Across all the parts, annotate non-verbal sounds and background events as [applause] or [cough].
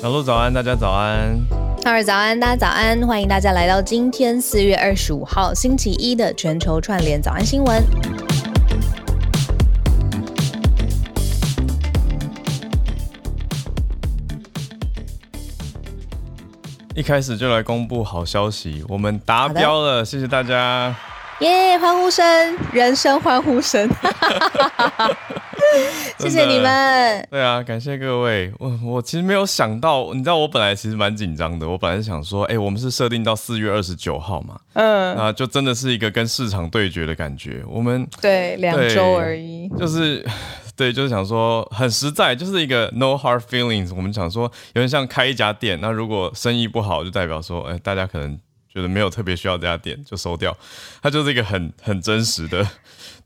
小鹿早安，大家早安。哈尔早安，大家早安。欢迎大家来到今天四月二十五号星期一的全球串联早安新闻。一开始就来公布好消息，我们达标了，谢谢大家。耶！欢呼声，人生欢呼声，[laughs] [laughs] 谢谢你们。对啊，感谢各位。我我其实没有想到，你知道我本来其实蛮紧张的。我本来是想说，哎、欸，我们是设定到四月二十九号嘛，嗯，啊，就真的是一个跟市场对决的感觉。我们对两周而已，就是 [laughs] 对，就是想说很实在，就是一个 no hard feelings。我们想说，有点像开一家店，那如果生意不好，就代表说，哎、欸，大家可能。觉得没有特别需要这家店就收掉，它就是一个很很真实的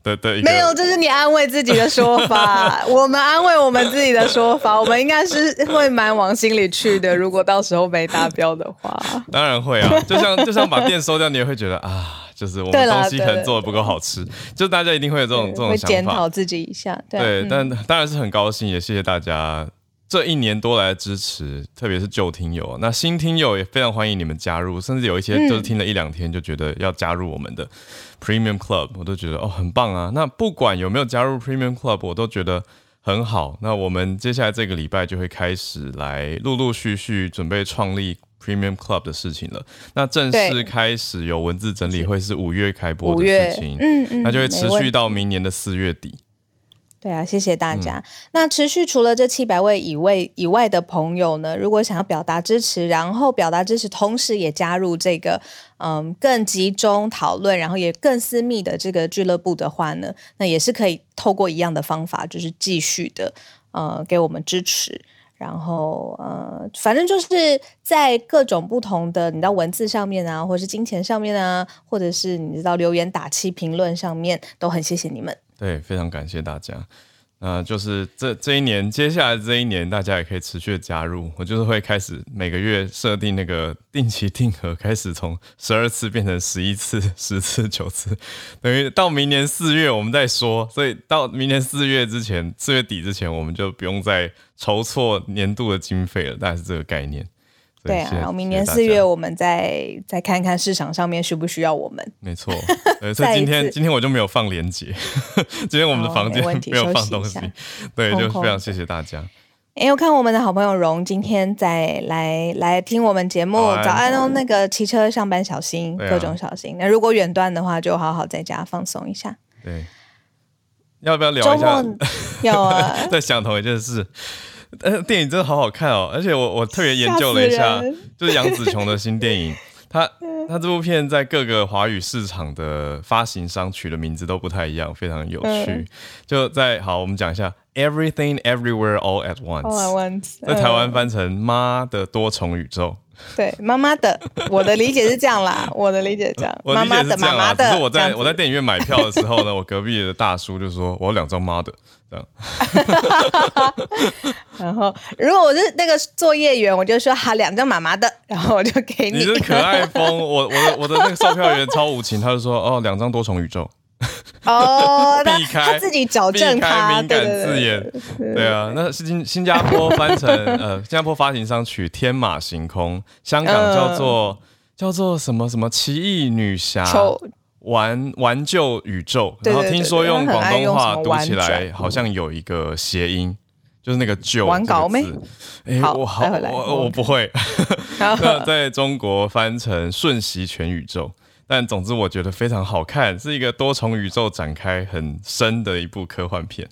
的的一个。没有，这是你安慰自己的说法。[laughs] 我们安慰我们自己的说法，我们应该是会蛮往心里去的。如果到时候没达标的话，当然会啊。就像就像把店收掉，你也会觉得啊，就是我们东西可能做的不够好吃。就大家一定会有这种这种想法，会检讨自己一下。对，但当然是很高兴，也谢谢大家。这一年多来的支持，特别是旧听友，那新听友也非常欢迎你们加入，甚至有一些就是听了一两天就觉得要加入我们的 Premium Club，我都觉得哦很棒啊。那不管有没有加入 Premium Club，我都觉得很好。那我们接下来这个礼拜就会开始来陆陆续续准备创立 Premium Club 的事情了。那正式开始有文字整理，会是五月开播的事情，嗯嗯，那就会持续到明年的四月底。对啊，谢谢大家。嗯、那持续除了这七百位以外以外的朋友呢，如果想要表达支持，然后表达支持，同时也加入这个嗯更集中讨论，然后也更私密的这个俱乐部的话呢，那也是可以透过一样的方法，就是继续的呃给我们支持。然后呃，反正就是在各种不同的你知道文字上面啊，或者是金钱上面啊，或者是你知道留言打气评论上面，都很谢谢你们。对，非常感谢大家。那就是这这一年，接下来这一年，大家也可以持续的加入。我就是会开始每个月设定那个定期定额，开始从十二次变成十一次、十次、九次，等于到明年四月我们再说。所以到明年四月之前，四月底之前，我们就不用再筹措年度的经费了。大概是这个概念。对啊，然后明年四月我们再再看看市场上面需不需要我们。没错，[laughs] 所以今天今天我就没有放连接，[laughs] 今天我们的房间没有放东西。对，就非常谢谢大家。哎，我看我们的好朋友荣今天在来来听我们节目，早安哦。那个骑车上班小心，各种小心。那如果远端的话，就好好在家放松一下。对，要不要聊一下？有啊，[laughs] 在想同一件事。呃，电影真的好好看哦，而且我我特别研究了一下，就是杨紫琼的新电影，她 [laughs] 她这部片在各个华语市场的发行商取的名字都不太一样，非常有趣。嗯、就在好，我们讲一下 Everything Everywhere All at Once，, All at once 在台湾翻成妈的多重宇宙。对，妈妈的，我的理解是这样啦，[laughs] 我的理解这样，妈妈的，妈妈的。我在我在电影院买票的时候呢，[laughs] 我隔壁的大叔就说我有两张妈的这样。[laughs] 然后，如果我是那个作业员，我就说好两张妈妈的，然后我就给你。你是可爱风，我我的我的那个售票员超无情，他就说哦，两张多重宇宙。哦，[laughs] 避开他自己矫正他，敏感字眼。对，啊，那是新新加坡 [laughs] 翻成呃，新加坡发行商取天马行空，香港叫做、呃、叫做什么什么奇异女侠。玩玩救宇宙，然后听说用广东话读起来好像有一个谐音，就是那个救玩搞妹。哎，我好，我我不会。[laughs] 那在中国翻成瞬息全宇宙，但总之我觉得非常好看，是一个多重宇宙展开很深的一部科幻片。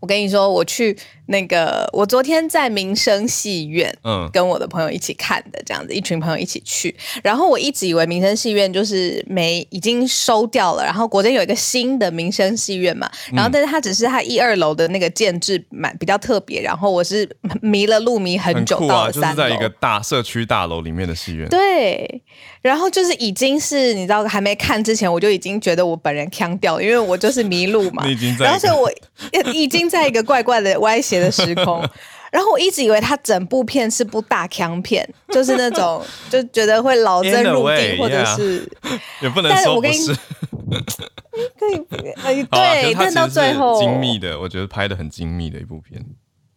我跟你说，我去那个，我昨天在民生戏院，嗯，跟我的朋友一起看的，这样子，一群朋友一起去。然后我一直以为民生戏院就是没已经收掉了，然后国内有一个新的民生戏院嘛，然后但是它只是它一二楼的那个建制蛮比较特别。然后我是迷了路迷很久，到了三楼，就是在一个大社区大楼里面的戏院。对，然后就是已经是你知道还没看之前，我就已经觉得我本人腔掉了，因为我就是迷路嘛。[laughs] 你已经在，然后所以我 [laughs] 已经。在一个怪怪的歪斜的时空，[laughs] 然后我一直以为他整部片是部大锵片，就是那种 [laughs] 就觉得会老僧入定，way, 或者是 yeah. 也不能说不是，可以，[laughs] 哎，对，但到最后精密的，我觉得拍的很精密的一部片。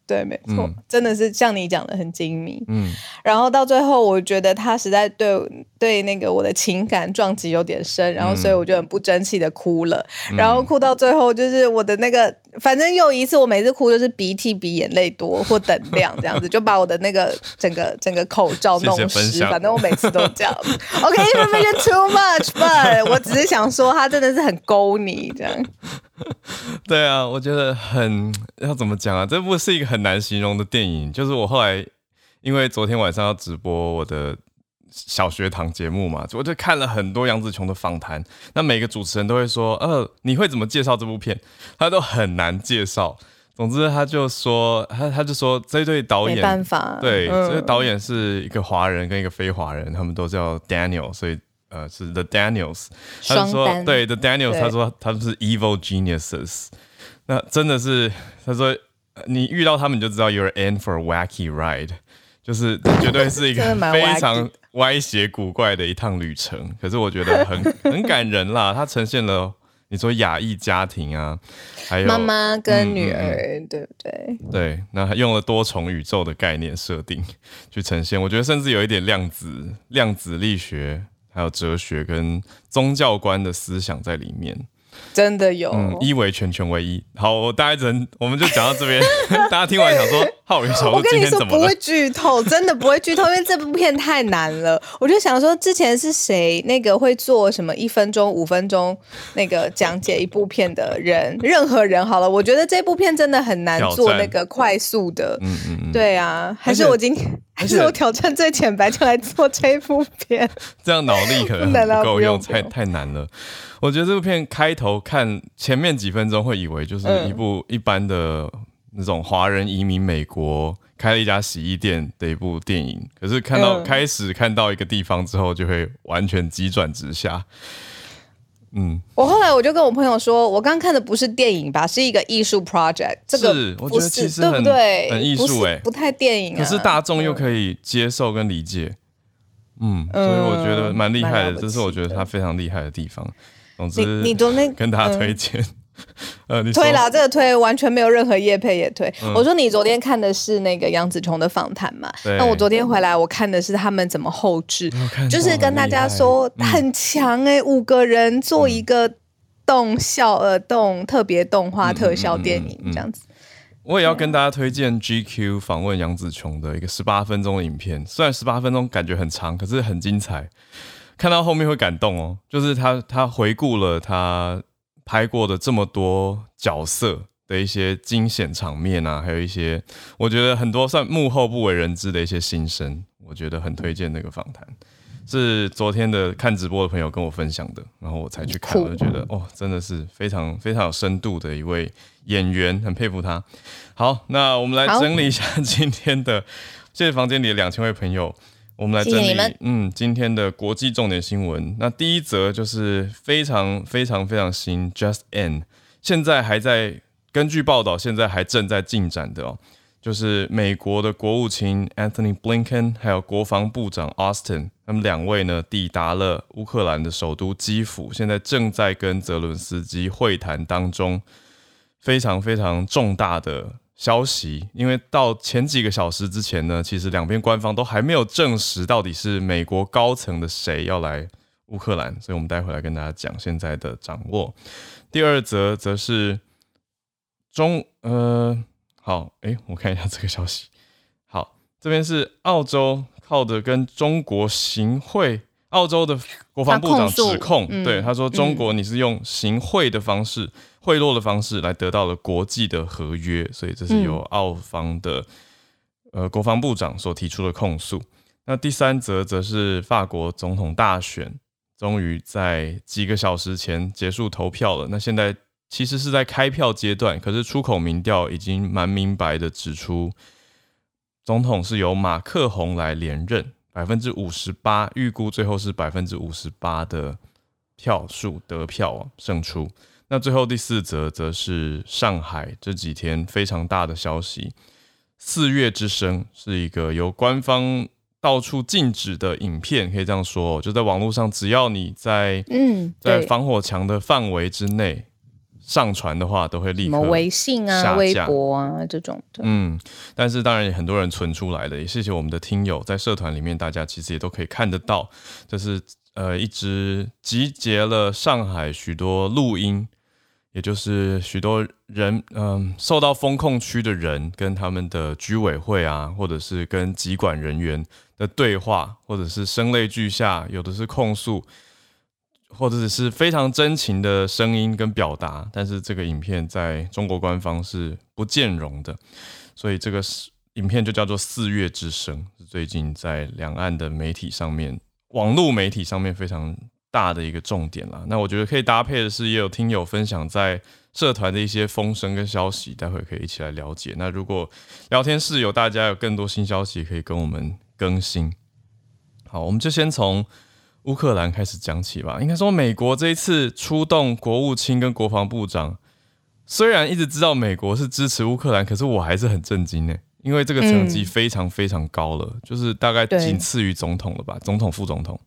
对，没错，嗯、真的是像你讲的很精密。嗯，然后到最后，我觉得他实在对对那个我的情感撞击有点深，然后所以我就很不争气的哭了。嗯、然后哭到最后，就是我的那个，反正又一次，我每次哭就是鼻涕比眼泪多或等量这样子，就把我的那个整个整个口罩弄湿。反正我每次都这样。OK，information、okay, too much，but [laughs] 我只是想说，他真的是很勾你这样。对啊，我觉得很要怎么讲啊？这部是一个很难形容的电影。就是我后来因为昨天晚上要直播我的小学堂节目嘛，我就看了很多杨紫琼的访谈。那每个主持人都会说：“呃，你会怎么介绍这部片？”他都很难介绍。总之，他就说他他就说这对导演没办法，对，嗯、这个导演是一个华人跟一个非华人，他们都叫 Daniel，所以。呃，是 The Daniels，他就说对 The Daniels，他说他们是 evil geniuses，那真的是他说你遇到他们你就知道 you're in for a wacky ride，就是绝对是一个非常歪斜古怪的一趟旅程。可是我觉得很很感人啦，它呈现了你说亚裔家庭啊，还有妈妈跟女儿，嗯嗯、对不对？对，那用了多重宇宙的概念设定去呈现，我觉得甚至有一点量子量子力学。还有哲学跟宗教观的思想在里面，真的有。嗯，一为全，全为一。好，我大概只能我们就讲到这边。[laughs] 大家听完想说，浩宇？我跟你说不会剧透，[laughs] 真的不会剧透，因为这部片太难了。我就想说，之前是谁那个会做什么一分钟、五分钟那个讲解一部片的人？任何人好了，我觉得这部片真的很难做那个快速的。嗯嗯嗯。对啊，还是我今天。还是我挑战最浅白，就来做这部片。这样脑力可能 [laughs] 不够用，太太难了。我觉得这部片开头看前面几分钟会以为就是一部一般的那种华人移民美国开了一家洗衣店的一部电影，可是看到开始看到一个地方之后，就会完全急转直下。嗯，我后来我就跟我朋友说，我刚看的不是电影吧，是一个艺术 project。这个是，我觉得其实很对不对？很艺术哎，不太电影啊。可是大众又可以接受跟理解，嗯，所以我觉得蛮厉害的，这是我觉得他非常厉害的地方。总之，你你都那跟大家推荐。[laughs] 呃，你推啦，这个推完全没有任何叶配也推。嗯、我说你昨天看的是那个杨紫琼的访谈嘛？那我昨天回来，我看的是他们怎么后置，就是跟大家说很强哎、欸，嗯、五个人做一个动效呃动特别动画特效电影这样子。我也要跟大家推荐 GQ 访问杨紫琼的一个十八分钟的影片，虽然十八分钟感觉很长，可是很精彩，看到后面会感动哦。就是他他回顾了他。拍过的这么多角色的一些惊险场面啊，还有一些我觉得很多算幕后不为人知的一些心声，我觉得很推荐那个访谈，是昨天的看直播的朋友跟我分享的，然后我才去看，我就觉得哦，真的是非常非常有深度的一位演员，很佩服他。好，那我们来整理一下今天的，谢谢房间里的两千位朋友。我们来整理，嗯，今天的国际重点新闻。那第一则就是非常非常非常新，just in，现在还在根据报道，现在还正在进展的哦，就是美国的国务卿 Anthony Blinken 还有国防部长 Austin，他们两位呢抵达了乌克兰的首都基辅，现在正在跟泽伦斯基会谈当中，非常非常重大的。消息，因为到前几个小时之前呢，其实两边官方都还没有证实到底是美国高层的谁要来乌克兰，所以我们待会来跟大家讲现在的掌握。第二则则是中呃，好，诶，我看一下这个消息。好，这边是澳洲靠的跟中国行贿，澳洲的国防部长指控，嗯、对他说中国你是用行贿的方式。嗯贿赂的方式来得到了国际的合约，所以这是由澳方的呃国防部长所提出的控诉。那第三则则是法国总统大选终于在几个小时前结束投票了。那现在其实是在开票阶段，可是出口民调已经蛮明白的指出，总统是由马克宏来连任，百分之五十八，预估最后是百分之五十八的票数得票啊胜出。那最后第四则则是上海这几天非常大的消息，四月之声是一个由官方到处禁止的影片，可以这样说，就在网络上，只要你在嗯在防火墙的范围之内上传的话，都会立刻什么微信啊、微博啊这种的。嗯，但是当然也很多人存出来了，也谢谢我们的听友在社团里面，大家其实也都可以看得到，这是呃一支集结了上海许多录音。也就是许多人，嗯，受到风控区的人跟他们的居委会啊，或者是跟疾管人员的对话，或者是声泪俱下，有的是控诉，或者是非常真情的声音跟表达。但是这个影片在中国官方是不见容的，所以这个影片就叫做《四月之声》，是最近在两岸的媒体上面，网络媒体上面非常。大的一个重点啦，那我觉得可以搭配的是，也有听友分享在社团的一些风声跟消息，待会可以一起来了解。那如果聊天室有大家有更多新消息，可以跟我们更新。好，我们就先从乌克兰开始讲起吧。应该说，美国这一次出动国务卿跟国防部长，虽然一直知道美国是支持乌克兰，可是我还是很震惊呢，因为这个成绩非常非常高了，嗯、就是大概仅次于总统了吧，总统副总统。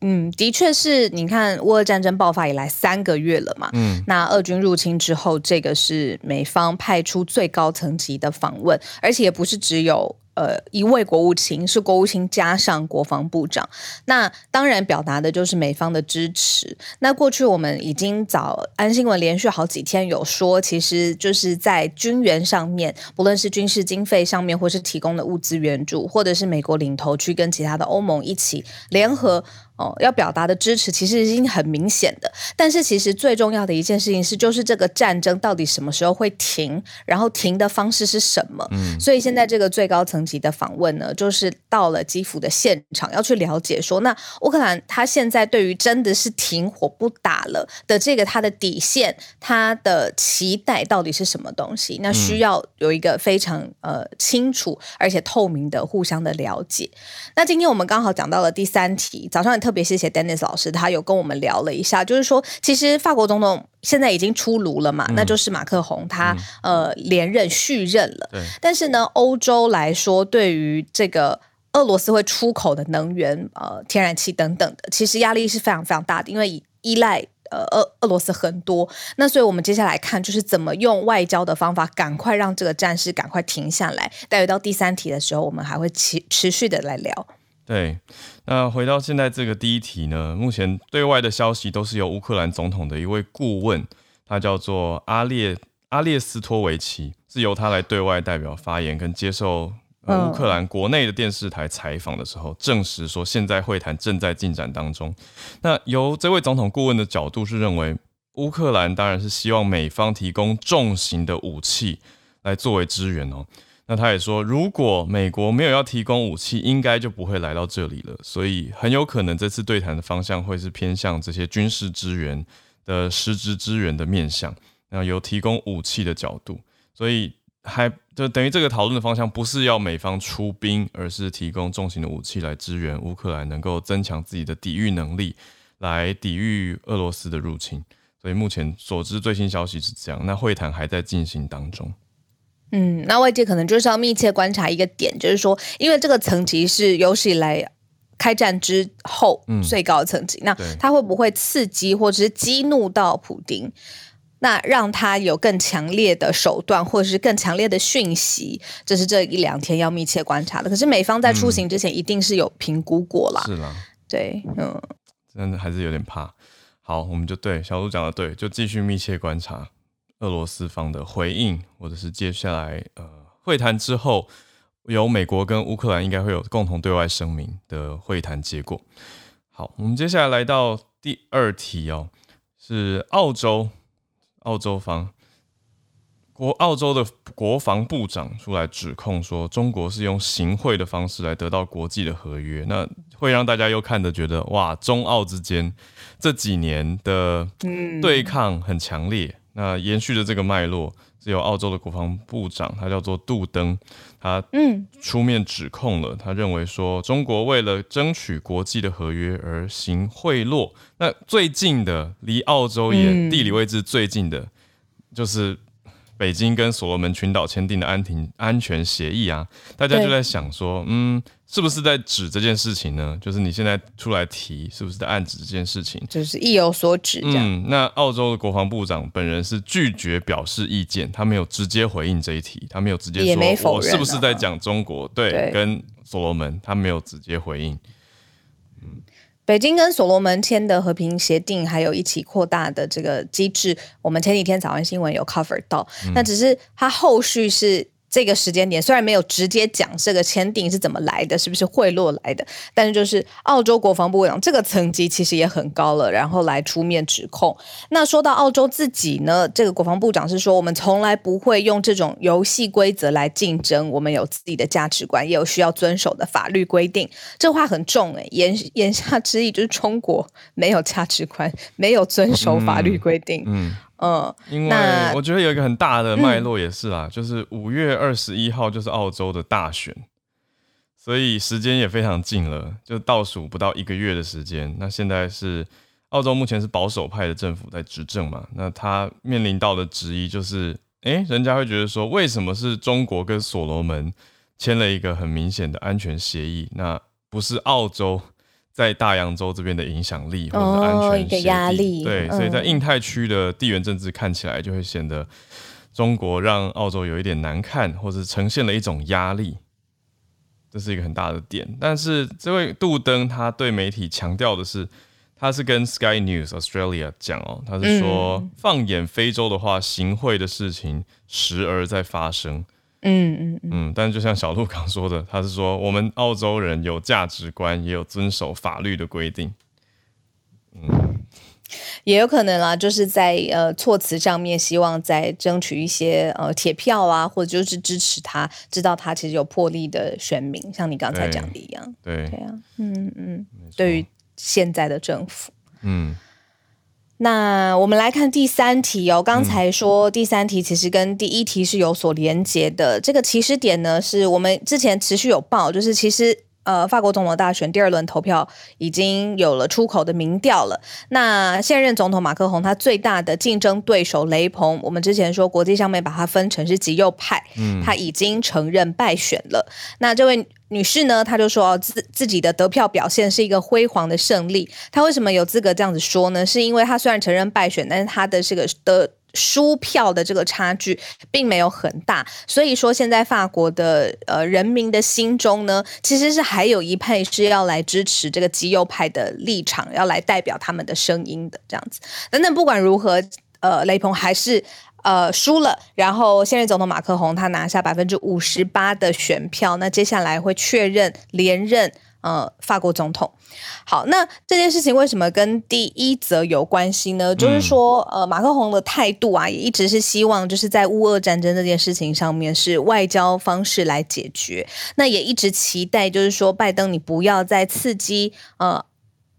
嗯，的确是，你看，乌俄战争爆发以来三个月了嘛，嗯，那俄军入侵之后，这个是美方派出最高层级的访问，而且也不是只有。呃，一位国务卿是国务卿加上国防部长，那当然表达的就是美方的支持。那过去我们已经早安新闻连续好几天有说，其实就是在军援上面，不论是军事经费上面，或是提供的物资援助，或者是美国领头去跟其他的欧盟一起联合。哦，要表达的支持其实已经很明显的，但是其实最重要的一件事情是，就是这个战争到底什么时候会停，然后停的方式是什么？嗯，所以现在这个最高层级的访问呢，就是到了基辅的现场，要去了解说，那乌克兰他现在对于真的是停火不打了的这个他的底线，他的期待到底是什么东西？那需要有一个非常呃清楚而且透明的互相的了解。那今天我们刚好讲到了第三题，早上。特别谢谢 Dennis 老师，他有跟我们聊了一下，就是说，其实法国总统现在已经出炉了嘛，嗯、那就是马克宏他、嗯、呃连任续任了。对但是呢，欧洲来说，对于这个俄罗斯会出口的能源，呃，天然气等等的，其实压力是非常非常大的，因为依赖呃俄俄罗斯很多。那所以我们接下来看，就是怎么用外交的方法，赶快让这个战事赶快停下来。待会到第三题的时候，我们还会持持续的来聊。对，那回到现在这个第一题呢，目前对外的消息都是由乌克兰总统的一位顾问，他叫做阿列阿列斯托维奇，是由他来对外代表发言跟接受呃乌克兰国内的电视台采访的时候，证实说现在会谈正在进展当中。那由这位总统顾问的角度是认为，乌克兰当然是希望美方提供重型的武器来作为支援哦。那他也说，如果美国没有要提供武器，应该就不会来到这里了。所以很有可能这次对谈的方向会是偏向这些军事支援的实质支援的面向，然后有提供武器的角度。所以还就等于这个讨论的方向不是要美方出兵，而是提供重型的武器来支援乌克兰，能够增强自己的抵御能力，来抵御俄罗斯的入侵。所以目前所知最新消息是这样。那会谈还在进行当中。嗯，那外界可能就是要密切观察一个点，就是说，因为这个层级是有史以来开战之后最高的层级，嗯、那他会不会刺激或者是激怒到普丁，那让他有更强烈的手段或者是更强烈的讯息，这是这一两天要密切观察的。可是美方在出行之前一定是有评估过啦，是啦，对，嗯，真的还是有点怕。好，我们就对小鹿讲的对，就继续密切观察。俄罗斯方的回应，或者是接下来呃会谈之后，由美国跟乌克兰应该会有共同对外声明的会谈结果。好，我们接下来来到第二题哦，是澳洲，澳洲方国澳洲的国防部长出来指控说，中国是用行贿的方式来得到国际的合约，那会让大家又看得觉得哇，中澳之间这几年的对抗很强烈。那延续的这个脉络，是由澳洲的国防部长，他叫做杜登，他嗯出面指控了，他认为说中国为了争取国际的合约而行贿赂。那最近的离澳洲也地理位置最近的，就是北京跟所罗门群岛签订的安停安全协议啊，大家就在想说，嗯，是不是在指这件事情呢？就是你现在出来提，是不是在暗指这件事情？就是意有所指这样。嗯，那澳洲的国防部长本人是拒绝表示意见，他没有直接回应这一题，他没有直接说，也没否认啊，我是不是在讲中国？对，对，跟所罗门，他没有直接回应。北京跟所罗门签的和平协定，还有一起扩大的这个机制，我们前几天早安新闻有 cover 到，那只是它后续是。这个时间点虽然没有直接讲这个签订是怎么来的，是不是贿赂来的，但是就是澳洲国防部长这个层级其实也很高了，然后来出面指控。那说到澳洲自己呢，这个国防部长是说，我们从来不会用这种游戏规则来竞争，我们有自己的价值观，也有需要遵守的法律规定。这话很重诶，言言下之意就是中国没有价值观，没有遵守法律规定。嗯。嗯嗯，因为我觉得有一个很大的脉络也是啦，嗯、就是五月二十一号就是澳洲的大选，所以时间也非常近了，就倒数不到一个月的时间。那现在是澳洲目前是保守派的政府在执政嘛，那他面临到的质疑就是，诶，人家会觉得说，为什么是中国跟所罗门签了一个很明显的安全协议，那不是澳洲？在大洋洲这边的影响力或者安全、哦、一个压力，对，所以在印太区的地缘政治看起来就会显得中国让澳洲有一点难看，或者呈现了一种压力，这是一个很大的点。但是这位杜登他对媒体强调的是，他是跟 Sky News Australia 讲哦，他是说、嗯、放眼非洲的话，行贿的事情时而在发生。嗯嗯嗯，但就像小鹿刚说的，他是说我们澳洲人有价值观，也有遵守法律的规定。嗯，也有可能啦，就是在呃措辞上面，希望在争取一些呃铁票啊，或者就是支持他，知道他其实有魄力的选民，像你刚才讲的一样。对，对啊，嗯嗯，对于现在的政府，嗯。那我们来看第三题哦。刚才说第三题其实跟第一题是有所连接的。这个起始点呢，是我们之前持续有报，就是其实呃，法国总统大选第二轮投票已经有了出口的民调了。那现任总统马克宏他最大的竞争对手雷鹏，我们之前说国际上面把他分成是极右派，嗯，他已经承认败选了。那这位。女士呢，她就说自自己的得票表现是一个辉煌的胜利。她为什么有资格这样子说呢？是因为她虽然承认败选，但是她的这个的输票的这个差距并没有很大。所以说，现在法国的呃人民的心中呢，其实是还有一派是要来支持这个极右派的立场，要来代表他们的声音的这样子。等等，不管如何，呃，雷朋还是。呃，输了，然后现任总统马克宏他拿下百分之五十八的选票，那接下来会确认连任呃法国总统。好，那这件事情为什么跟第一则有关系呢？就是说，呃，马克宏的态度啊，也一直是希望就是在乌俄战争这件事情上面是外交方式来解决，那也一直期待就是说拜登你不要再刺激呃。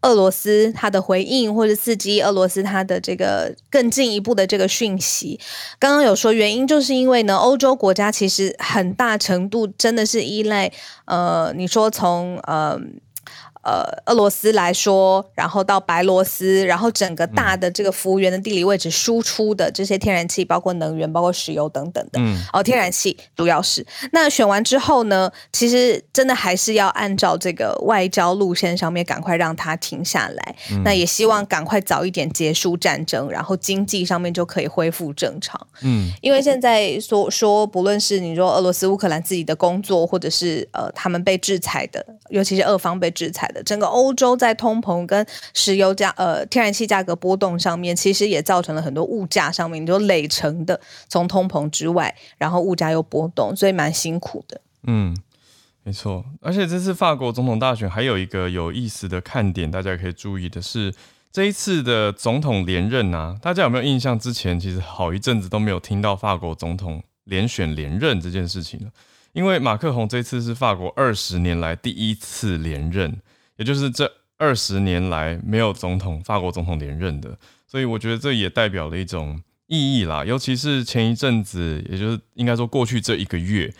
俄罗斯他的回应，或者刺激俄罗斯他的这个更进一步的这个讯息，刚刚有说原因，就是因为呢，欧洲国家其实很大程度真的是依赖，呃，你说从呃。呃，俄罗斯来说，然后到白罗斯，然后整个大的这个服务员的地理位置输出的这些天然气，包括能源，包括石油等等的。嗯，哦，天然气主要是。那选完之后呢，其实真的还是要按照这个外交路线上面赶快让它停下来。嗯，那也希望赶快早一点结束战争，然后经济上面就可以恢复正常。嗯，因为现在说说，不论是你说俄罗斯、乌克兰自己的工作，或者是呃他们被制裁的，尤其是俄方被制裁的。整个欧洲在通膨跟石油价呃天然气价格波动上面，其实也造成了很多物价上面就累成的，从通膨之外，然后物价又波动，所以蛮辛苦的。嗯，没错。而且这次法国总统大选还有一个有意思的看点，大家可以注意的是，这一次的总统连任啊，大家有没有印象？之前其实好一阵子都没有听到法国总统连选连任这件事情了。因为马克宏这次是法国二十年来第一次连任。也就是这二十年来没有总统，法国总统连任的，所以我觉得这也代表了一种意义啦。尤其是前一阵子，也就是应该说过去这一个月，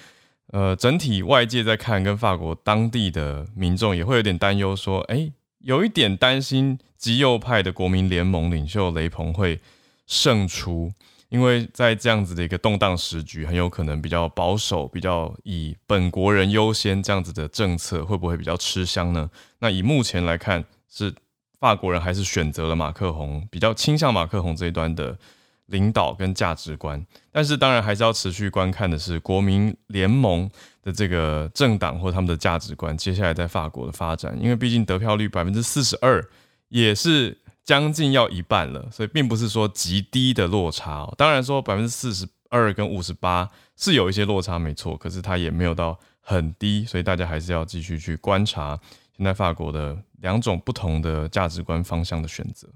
呃，整体外界在看，跟法国当地的民众也会有点担忧，说，哎，有一点担心极右派的国民联盟领袖雷朋会胜出。因为在这样子的一个动荡时局，很有可能比较保守、比较以本国人优先这样子的政策，会不会比较吃香呢？那以目前来看，是法国人还是选择了马克宏，比较倾向马克宏这一端的领导跟价值观。但是当然还是要持续观看的是国民联盟的这个政党或他们的价值观，接下来在法国的发展。因为毕竟得票率百分之四十二，也是。将近要一半了，所以并不是说极低的落差哦。当然说百分之四十二跟五十八是有一些落差，没错，可是它也没有到很低，所以大家还是要继续去观察现在法国的两种不同的价值观方向的选择。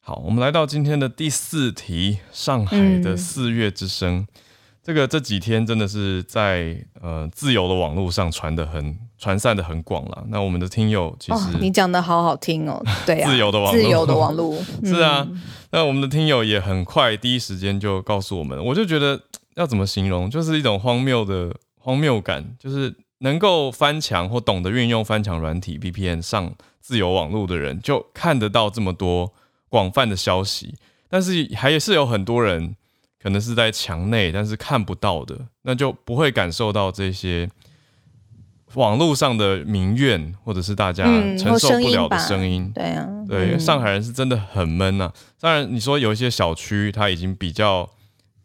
好，我们来到今天的第四题：上海的四月之声。嗯这个这几天真的是在呃自由的网络上传的很传散的很广了。那我们的听友其实、哦、你讲的好好听哦，[laughs] 对啊，自由的网络，自由的网络 [laughs] 是啊。那我们的听友也很快第一时间就告诉我们，我就觉得要怎么形容，就是一种荒谬的荒谬感，就是能够翻墙或懂得运用翻墙软体 VPN 上自由网络的人，就看得到这么多广泛的消息，但是还是有很多人。可能是在墙内，但是看不到的，那就不会感受到这些网络上的民怨，或者是大家承受不了的声音。嗯、对啊，对，上海人是真的很闷呐、啊。当然，你说有一些小区，它已经比较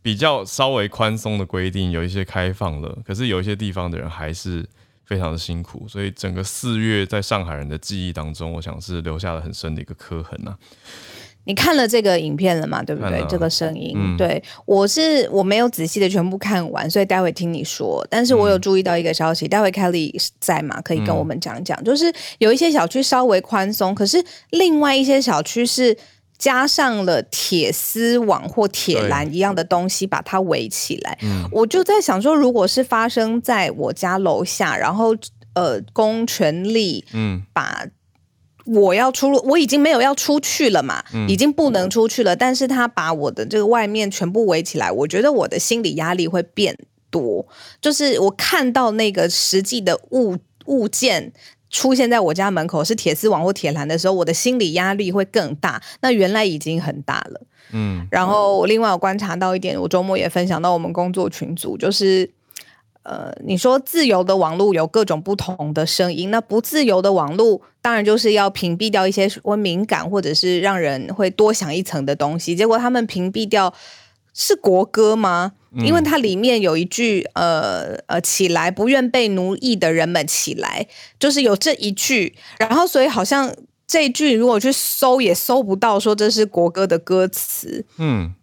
比较稍微宽松的规定，有一些开放了，可是有一些地方的人还是非常的辛苦。所以整个四月在上海人的记忆当中，我想是留下了很深的一个刻痕呐、啊。你看了这个影片了嘛？对不对？这个声音，嗯、对，我是我没有仔细的全部看完，所以待会听你说。但是我有注意到一个消息，嗯、待会 Kelly 在嘛，可以跟我们讲讲。嗯、就是有一些小区稍微宽松，可是另外一些小区是加上了铁丝网或铁栏一样的东西把它围起来。嗯、我就在想说，如果是发生在我家楼下，然后呃，公权力嗯把。我要出入，我已经没有要出去了嘛，嗯、已经不能出去了。但是他把我的这个外面全部围起来，我觉得我的心理压力会变多。就是我看到那个实际的物物件出现在我家门口是铁丝网或铁栏的时候，我的心理压力会更大。那原来已经很大了，嗯。然后另外我观察到一点，我周末也分享到我们工作群组，就是。呃，你说自由的网络有各种不同的声音，那不自由的网络当然就是要屏蔽掉一些会敏感或者是让人会多想一层的东西。结果他们屏蔽掉是国歌吗？因为它里面有一句呃呃，起来，不愿被奴役的人们起来，就是有这一句，然后所以好像这一句如果去搜也搜不到说这是国歌的歌词，嗯。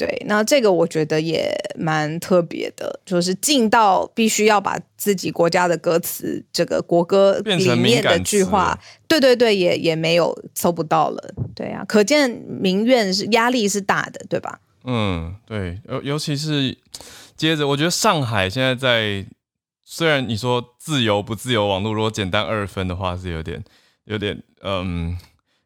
对，那这个我觉得也蛮特别的，就是近到必须要把自己国家的歌词，这个国歌里面的句话，对对对，也也没有搜不到了。对啊，可见民怨是压力是大的，对吧？嗯，对，尤尤其是接着，我觉得上海现在在，虽然你说自由不自由网络，如果简单二分的话，是有点有点嗯，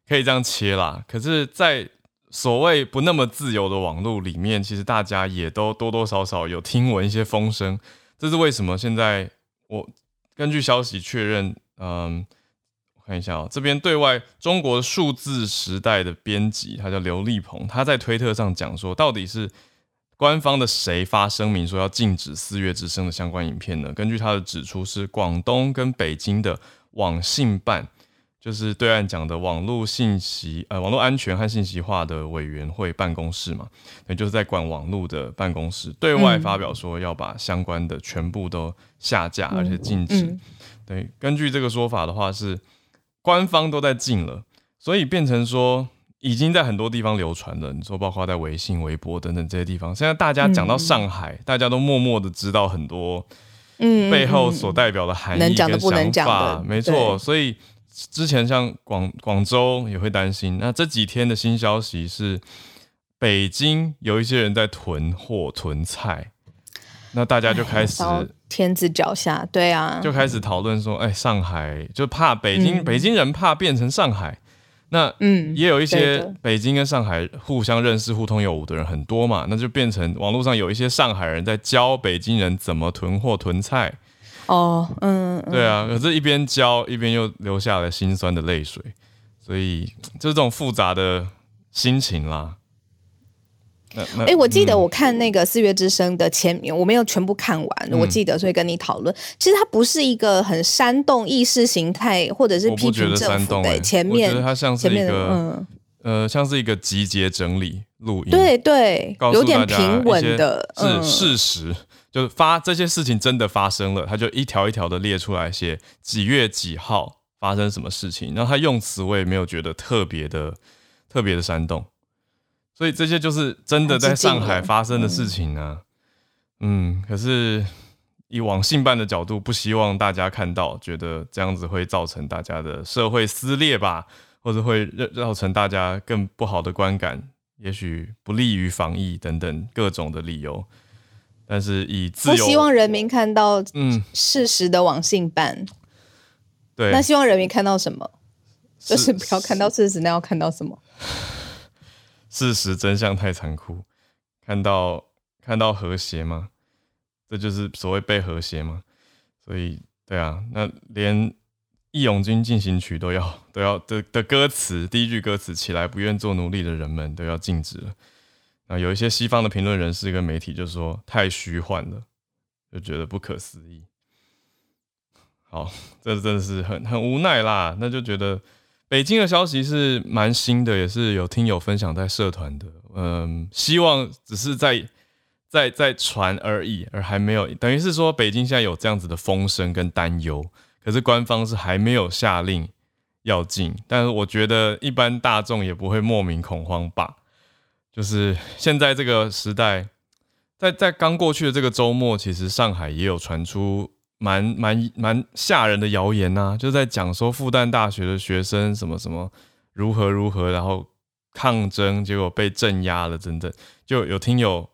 可以这样切啦。可是，在所谓不那么自由的网络里面，其实大家也都多多少少有听闻一些风声。这是为什么？现在我根据消息确认，嗯，我看一下哦，这边对外中国数字时代的编辑，他叫刘立鹏，他在推特上讲说，到底是官方的谁发声明说要禁止四月之声的相关影片呢？根据他的指出，是广东跟北京的网信办。就是对岸讲的网络信息，呃，网络安全和信息化的委员会办公室嘛，也就是在管网络的办公室，对外发表说要把相关的全部都下架，而且禁止。对，根据这个说法的话，是官方都在禁了，所以变成说已经在很多地方流传了。你说，包括在微信、微博等等这些地方，现在大家讲到上海，嗯、大家都默默的知道很多，嗯，背后所代表的含义跟想法，没错，所以。之前像广广州也会担心，那这几天的新消息是，北京有一些人在囤货囤菜，那大家就开始天子脚下，对啊，就开始讨论说，哎，上海就怕北京，嗯、北京人怕变成上海，那嗯，也有一些北京跟上海互相认识、互通有无的人很多嘛，那就变成网络上有一些上海人在教北京人怎么囤货囤菜。哦，嗯，对啊，可是一边教一边又流下了心酸的泪水，所以就是这种复杂的心情啦。哎、欸，我记得我看那个《四月之声》的前面，我没有全部看完，嗯、我记得，所以跟你讨论。其实它不是一个很煽动意识形态，或者是批评政府的。前面，我觉得它像是一个，嗯、呃，像是一个集结整理录音，对对，有点平稳的，是事实，嗯、就是发这些事情真的发生了，他就一条一条的列出来，写几月几号发生什么事情，然后他用词我也没有觉得特别的特别的煽动。所以这些就是真的在上海发生的事情啊，嗯，可是以网信办的角度，不希望大家看到，觉得这样子会造成大家的社会撕裂吧，或者会造成大家更不好的观感，也许不利于防疫等等各种的理由。但是以自由，不希望人民看到嗯事实的网信办，对，那希望人民看到什么？就是不要看到事实，那要看到什么？事实真相太残酷，看到看到和谐吗？这就是所谓被和谐吗？所以，对啊，那连《义勇军进行曲》都要都要的的歌词，第一句歌词“起来，不愿做奴隶的人们”都要禁止了。那有一些西方的评论人士跟媒体就说太虚幻了，就觉得不可思议。好，这真的是很很无奈啦，那就觉得。北京的消息是蛮新的，也是有听友分享在社团的。嗯，希望只是在在在传而已，而还没有等于是说北京现在有这样子的风声跟担忧，可是官方是还没有下令要禁。但是我觉得一般大众也不会莫名恐慌吧。就是现在这个时代，在在刚过去的这个周末，其实上海也有传出。蛮蛮蛮吓人的谣言呐、啊，就在讲说复旦大学的学生什么什么如何如何，然后抗争，结果被镇压了，等等。就有听友，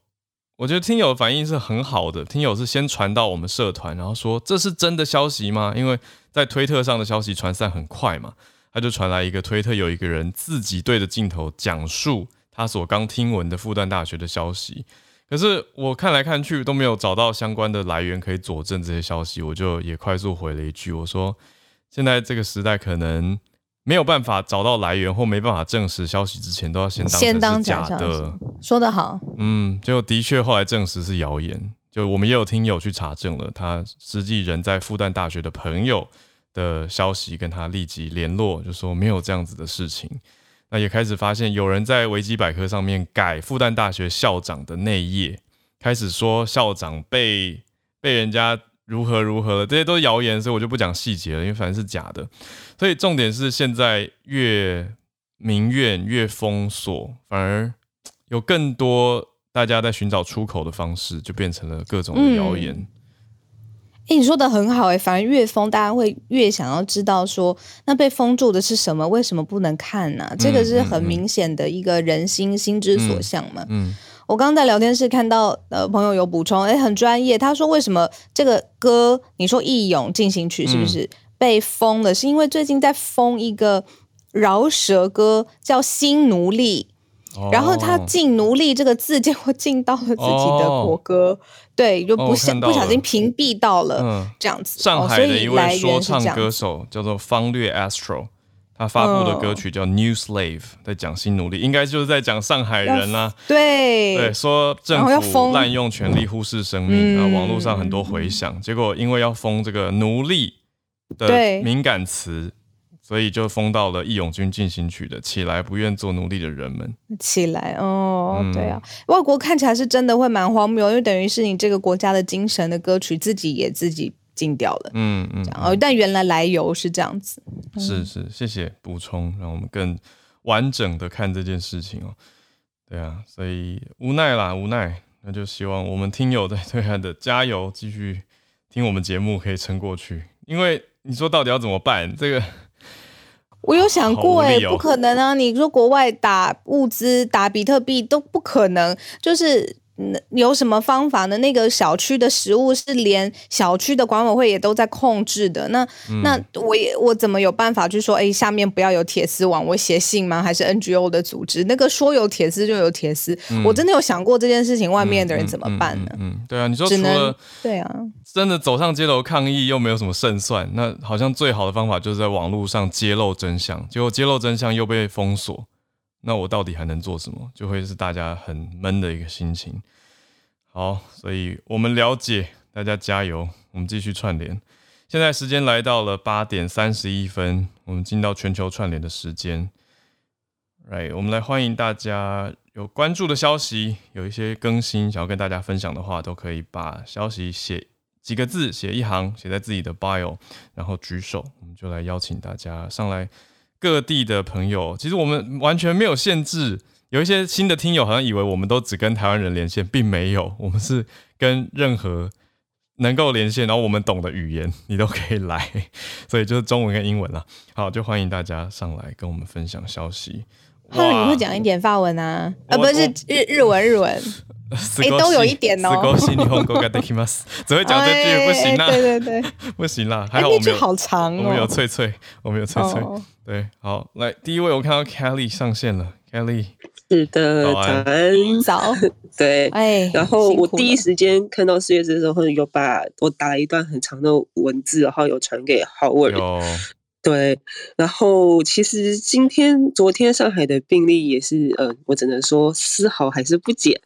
我觉得听友反应是很好的，听友是先传到我们社团，然后说这是真的消息吗？因为在推特上的消息传散很快嘛，他就传来一个推特，有一个人自己对着镜头讲述他所刚听闻的复旦大学的消息。可是我看来看去都没有找到相关的来源可以佐证这些消息，我就也快速回了一句，我说现在这个时代可能没有办法找到来源或没办法证实消息之前，都要先当先当假的。说得好，嗯，就的确后来证实是谣言，就我们也有听友去查证了，他实际人在复旦大学的朋友的消息，跟他立即联络，就说没有这样子的事情。那也开始发现有人在维基百科上面改复旦大学校长的内页，开始说校长被被人家如何如何了，这些都是谣言，所以我就不讲细节了，因为反正是假的。所以重点是现在越民怨越封锁，反而有更多大家在寻找出口的方式，就变成了各种的谣言。欸、你说的很好哎、欸，反而越封，大家会越想要知道说，那被封住的是什么？为什么不能看呢、啊？这个是很明显的一个人心心之所向嘛。嗯，嗯我刚刚在聊天室看到呃朋友有补充，哎、欸，很专业。他说为什么这个歌，你说《义勇进行曲》是不是被封了？嗯、是因为最近在封一个饶舌歌，叫《新奴隶》。然后他进奴隶这个字，结果进到了自己的国歌，哦、对，就不小、哦、不小心屏蔽到了这样子。嗯、上海的一位说唱歌手叫做方略 Astro，他发布的歌曲叫《New Slave》，在讲新奴隶，应该就是在讲上海人啦、啊。对对，说政府滥用权力忽视生命，然后网络上很多回响，嗯、结果因为要封这个奴隶的敏感词。所以就封到了《义勇军进行曲》的“起来，不愿做奴隶的人们”。起来哦，嗯、对啊，外国看起来是真的会蛮荒谬，因为等于是你这个国家的精神的歌曲自己也自己禁掉了。嗯嗯，哦，但原来来由是这样子。是是，谢谢补充，让我们更完整的看这件事情哦。对啊，所以无奈啦，无奈，那就希望我们听友在对岸的加油，继续听我们节目可以撑过去。因为你说到底要怎么办？这个。我有想过、欸，哎，不可能啊！你说国外打物资、打比特币都不可能，就是。有什么方法呢？那个小区的食物是连小区的管委会也都在控制的。那、嗯、那我也我怎么有办法去说？哎，下面不要有铁丝网，我写信吗？还是 NGO 的组织？那个说有铁丝就有铁丝。嗯、我真的有想过这件事情，外面的人怎么办呢？嗯，嗯，嗯，对啊，你说除了对啊，真的走上街头抗议又没有什么胜算，那好像最好的方法就是在网络上揭露真相。结果揭露真相又被封锁，那我到底还能做什么？就会是大家很闷的一个心情。好，所以我们了解，大家加油，我们继续串联。现在时间来到了八点三十一分，我们进到全球串联的时间。来，我们来欢迎大家有关注的消息，有一些更新想要跟大家分享的话，都可以把消息写几个字，写一行，写在自己的 bio，然后举手，我们就来邀请大家上来。各地的朋友，其实我们完全没有限制。有一些新的听友好像以为我们都只跟台湾人连线，并没有，我们是跟任何能够连线，然后我们懂的语言，你都可以来。所以就是中文跟英文啦。好，就欢迎大家上来跟我们分享消息。或者你会讲一点法文啊？啊，不是日日文，日文。哎、欸，都有一点哦。[laughs] 只会讲这句不行啦。对对对，不行啦。[laughs] 还好我们有、欸、好长、哦、我们有翠翠，我们有翠翠。哦、对，好，来第一位，我看到 Kelly 上线了。Kelly，是的，早安，早。[laughs] 对，哎，然后我第一时间看到四月之时候，有把我打了一段很长的文字，然后有传给 Howard。对，然后其实今天、昨天上海的病例也是，呃，我只能说丝毫还是不减。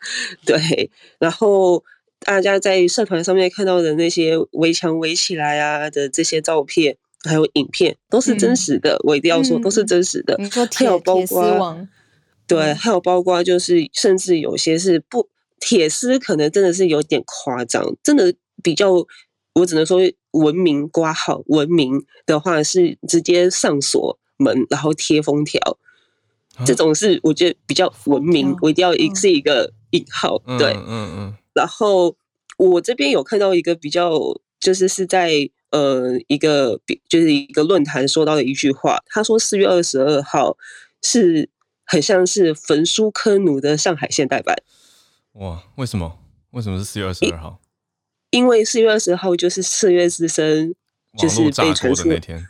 对，然后大家在社团上面看到的那些围墙围起来啊的这些照片，还有影片，都是真实的。嗯、我一定要说，都是真实的。你说铁铁丝网？对，还有包括就是，甚至有些是不铁丝，可能真的是有点夸张，真的比较。我只能说，文明挂号，文明的话是直接上锁门，然后贴封条，啊、这种是我觉得比较文明。我一定要一是一个引号，嗯、对，嗯嗯。嗯然后我这边有看到一个比较，就是是在呃一个就是一个论坛说到的一句话，他说四月二十二号是很像是焚书坑儒的上海现代版。哇，为什么？为什么是四月二十二号？因为四月二十号就是四月之声，就是被传出的那天，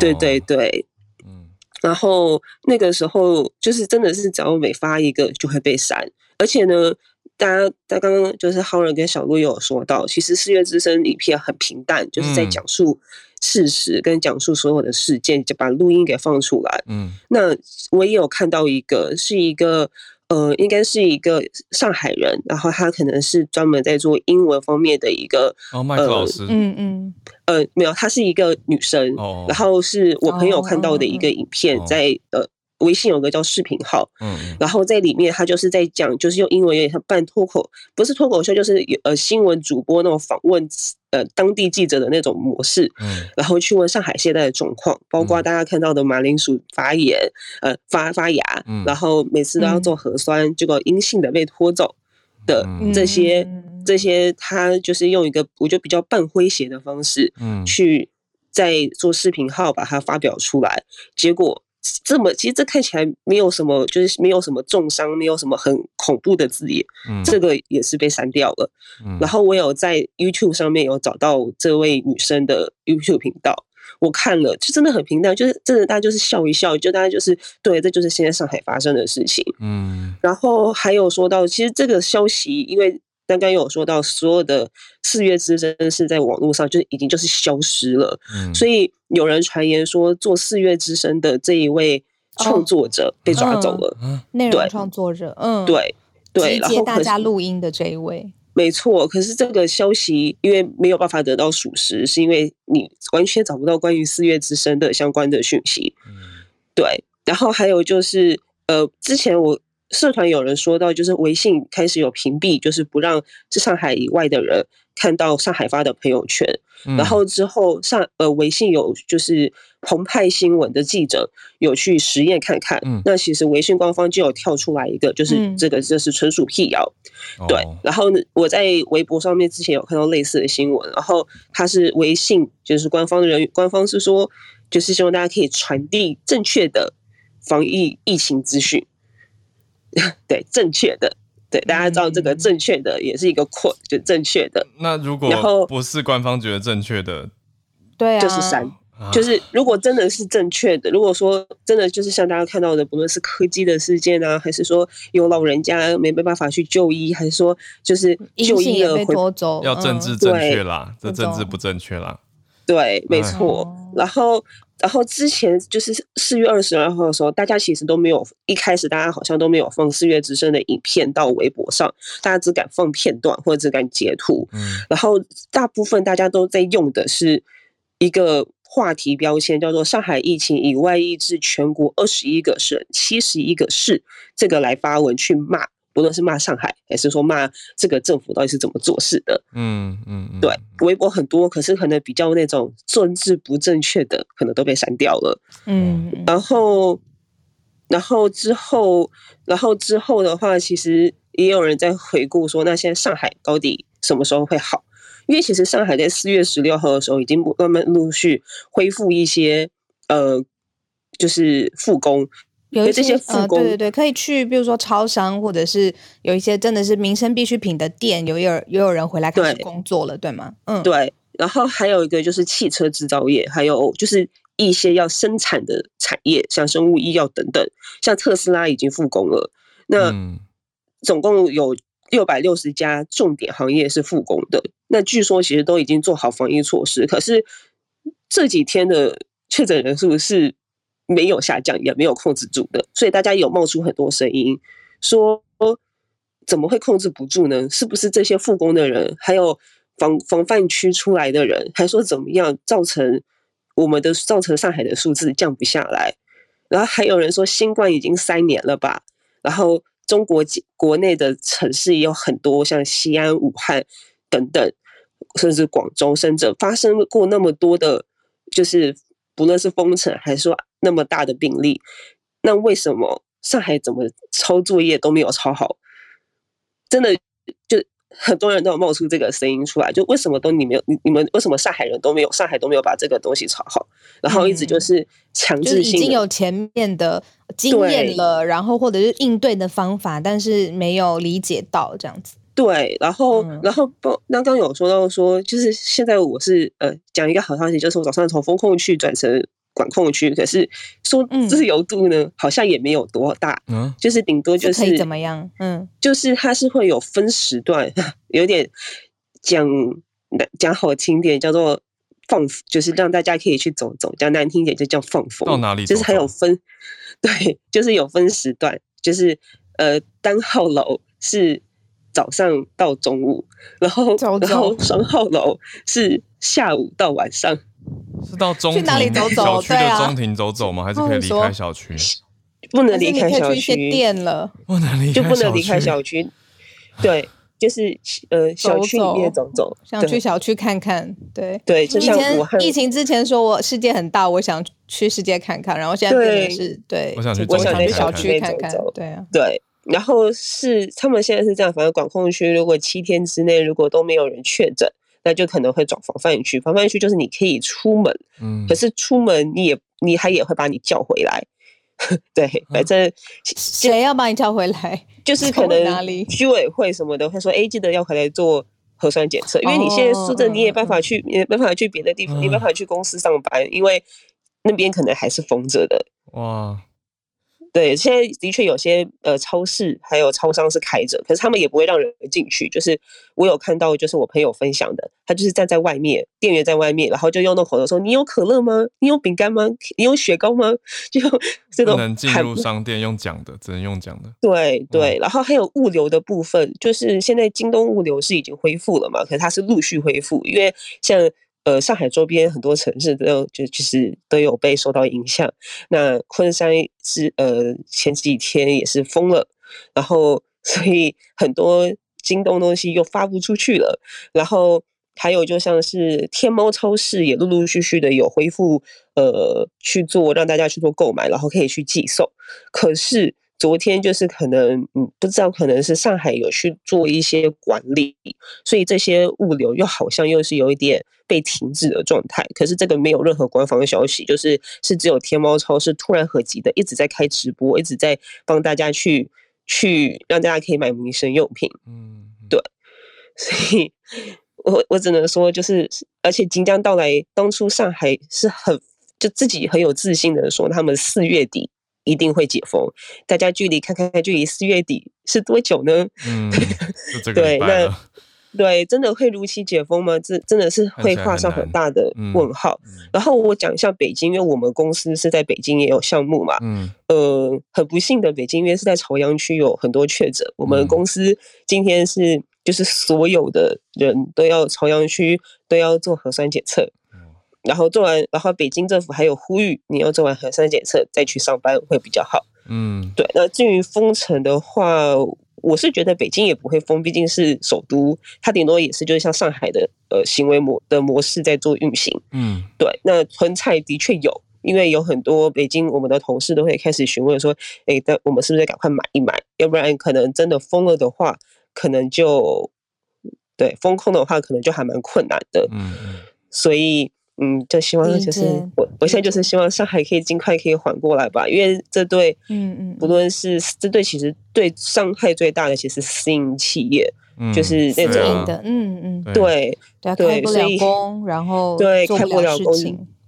对对对，嗯，然后那个时候就是真的是只要每发一个就会被删，而且呢，大家他刚刚就是浩然跟小路有说到，其实四月之声影片很平淡，就是在讲述事实跟讲述所有的事件，就把录音给放出来，嗯，那我也有看到一个是一个。呃，应该是一个上海人，然后他可能是专门在做英文方面的一个哦，麦克老师，嗯嗯，呃，没有，她是一个女生，哦，然后是我朋友看到的一个影片，在呃微信有个叫视频号，嗯，然后在里面他就是在讲，就是用英文有点像半脱口，不是脱口秀，就是呃新闻主播那种访问。呃，当地记者的那种模式，嗯，然后去问上海现在的状况，包括大家看到的马铃薯发炎，呃，发发芽，嗯，然后每次都要做核酸，结果阴性的被拖走的这些，这些他就是用一个我觉得比较半诙谐的方式，嗯，去在做视频号把它发表出来，结果。这么其实这看起来没有什么，就是没有什么重伤，没有什么很恐怖的字眼，嗯，这个也是被删掉了。嗯，然后我有在 YouTube 上面有找到这位女生的 YouTube 频道，我看了就真的很平淡，就是真的大家就是笑一笑，就大家就是对，这就是现在上海发生的事情。嗯，然后还有说到，其实这个消息因为。刚刚有说到，所有的四月之声是在网络上就已经就是消失了，嗯，所以有人传言说，做四月之声的这一位创作者被抓走了，内容创作者，嗯，对对，集结大家录音的这一位，没错。可是这个消息因为没有办法得到属实，是因为你完全找不到关于四月之声的相关的讯息，嗯，对。然后还有就是，呃，之前我。社团有人说到，就是微信开始有屏蔽，就是不让是上海以外的人看到上海发的朋友圈。嗯、然后之后上呃微信有就是澎湃新闻的记者有去实验看看，嗯、那其实微信官方就有跳出来一个，就是这个这是纯属辟谣。嗯、对，然后我在微博上面之前有看到类似的新闻，然后他是微信就是官方的人，官方是说就是希望大家可以传递正确的防疫疫情资讯。[laughs] 对，正确的，对，大家知道这个正确的也是一个 quote，就正确的。那如果不是官方觉得正确的，对啊，就是删。就是如果真的是正确的，如果说真的就是像大家看到的，不论是科技的事件啊，还是说有老人家没没办法去就医，还是说就是就医了被拖走，要政治正确啦，这政治不正确啦。对，没错。然后。然后之前就是四月二十二号的时候，大家其实都没有一开始，大家好像都没有放四月之声的影片到微博上，大家只敢放片段或者只敢截图。嗯，然后大部分大家都在用的是一个话题标签，叫做“上海疫情以外溢至全国二十一个省、七十一个市”，这个来发文去骂。不论是骂上海，还是说骂这个政府到底是怎么做事的，嗯嗯，嗯对，微博很多，可是可能比较那种政治不正确的，可能都被删掉了，嗯，然后，然后之后，然后之后的话，其实也有人在回顾说，那现在上海到底什么时候会好？因为其实上海在四月十六号的时候，已经慢慢陆续恢复一些，呃，就是复工。有一些呃，对对对，可以去，比如说超商，或者是有一些真的是民生必需品的店，有有也有人回来开始工作了，对，对吗？嗯，对。然后还有一个就是汽车制造业，还有就是一些要生产的产业，像生物医药等等，像特斯拉已经复工了。那总共有六百六十家重点行业是复工的。那据说其实都已经做好防疫措施，可是这几天的确诊人数是。没有下降，也没有控制住的，所以大家有冒出很多声音，说怎么会控制不住呢？是不是这些复工的人，还有防防范区出来的人，还说怎么样造成我们的造成上海的数字降不下来？然后还有人说新冠已经三年了吧？然后中国国内的城市也有很多，像西安、武汉等等，甚至广州、深圳发生过那么多的，就是不论是封城还是说。那么大的病例，那为什么上海怎么抄作业都没有抄好？真的，就很多人都有冒出这个声音出来，就为什么都你没有，你你们为什么上海人都没有，上海都没有把这个东西抄好？然后一直就是强制性、已经有前面的经验了，然后或者是应对的方法，但是没有理解到这样子。对，然后、嗯、然后不，刚刚有说到说，就是现在我是呃讲一个好消息，就是我早上从风控区转成。管控区，可是说自由度呢，嗯、好像也没有多大，嗯，就是顶多就是，是可以怎么样，嗯，就是它是会有分时段，[laughs] 有点讲讲好听点叫做放，就是让大家可以去走走，讲难听点就叫放风。到哪里？就是还有分，[laughs] 对，就是有分时段，就是呃单号楼是早上到中午，然后走走然后双号楼是下午到晚上。是到中庭走走小区的中庭走走吗？还是可以离开小区？不能离开小区。店了，不能离就不能离开小区。对，就是呃，小区里面走走，想去小区看看。对对，就像我疫情之前说我世界很大，我想去世界看看，然后现在变成是对，我想去小区看看。对啊，对。然后是他们现在是这样，反正管控区如果七天之内如果都没有人确诊。那就可能会转防范区，防范区就是你可以出门，嗯，可是出门你也你还也会把你叫回来，[laughs] 对，反正谁要把你叫回来，就是可能居委会什么的会说，哎，记得要回来做核酸检测，因为你现在说的你也办法去，也没办法去别的地方，你没办法去公司上班，因为那边可能还是封着的，哇。对，现在的确有些呃超市还有超商是开着，可是他们也不会让人进去。就是我有看到，就是我朋友分享的，他就是站在外面，店员在外面，然后就用那口头说：“你有可乐吗？你有饼干吗？你有雪糕吗？” [laughs] 就这种不能进入商店用讲的，只能用讲的。对对，然后还有物流的部分，就是现在京东物流是已经恢复了嘛？可是它是陆续恢复，因为像。呃，上海周边很多城市都有，就其实都有被受到影响。那昆山是呃前几天也是封了，然后所以很多京东东西又发不出去了。然后还有就像是天猫超市也陆陆续续的有恢复，呃去做让大家去做购买，然后可以去寄送。可是。昨天就是可能，嗯，不知道可能是上海有去做一些管理，所以这些物流又好像又是有一点被停止的状态。可是这个没有任何官方的消息，就是是只有天猫超市突然合集的，一直在开直播，一直在帮大家去去让大家可以买民生用品。嗯，对，所以我我只能说，就是而且即将到来，当初上海是很就自己很有自信的说，他们四月底。一定会解封，大家距离看看距离四月底是多久呢？嗯，[laughs] 对，那对，真的会如期解封吗？这真的是会画上很大的问号。嗯、然后我讲一下北京，因为我们公司是在北京也有项目嘛。嗯。呃，很不幸的，北京因为是在朝阳区有很多确诊，我们公司今天是就是所有的人都要朝阳区都要做核酸检测。然后做完，然后北京政府还有呼吁，你要做完核酸检测再去上班会比较好。嗯，对。那至于封城的话，我是觉得北京也不会封，毕竟是首都，它顶多也是就是像上海的呃行为模的模式在做运行。嗯，对。那囤菜的确有，因为有很多北京我们的同事都会开始询问说，哎，那我们是不是赶快买一买？要不然可能真的封了的话，可能就对封控的话，可能就还蛮困难的。嗯，所以。嗯，就希望就是我，我现在就是希望上海可以尽快可以缓过来吧，因为这对，嗯嗯，不论是这对其实对伤害最大的其实私营企业，就是那种的，嗯嗯，对。对对，开不了工，然后对开不了工，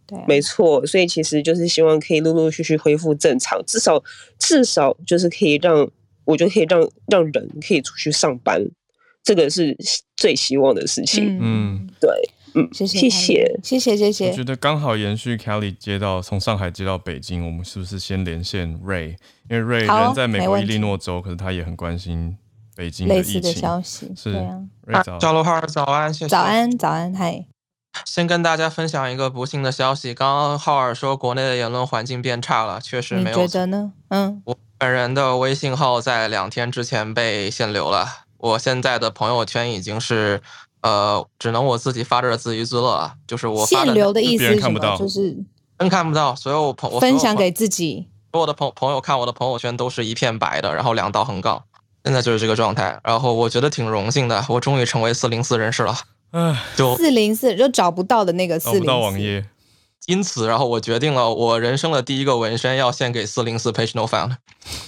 对，没错，所以其实就是希望可以陆陆续续恢复正常，至少至少就是可以让我觉得可以让让人可以出去上班，这个是最希望的事情，嗯，对。谢谢，谢谢，谢谢，谢谢。我觉得刚好延续 Kelly 接到从上海接到北京，我们是不是先连线 Ray？因为 Ray 人在美国伊利诺州，可是他也很关心北京的疫情类似的消息。是 Ray，早，小罗哈，早安，早安，早安，嗨。先跟大家分享一个不幸的消息，刚刚浩尔说国内的言论环境变差了，确实没有。觉得呢？嗯，我本人的微信号在两天之前被限流了，我现在的朋友圈已经是呃，只能我自己发着自娱自乐啊，就是我发的限流的意思是什么？是就是真看不到，所有朋友分享给自己，所有的朋朋友看我的朋友圈都是一片白的，然后两道横杠，现在就是这个状态。然后我觉得挺荣幸的，我终于成为四零四人士了。唉，就 [laughs] 四零四就找不到的那个四零四。找不到网页。因此，然后我决定了，我人生的第一个纹身要献给四零四 page no found。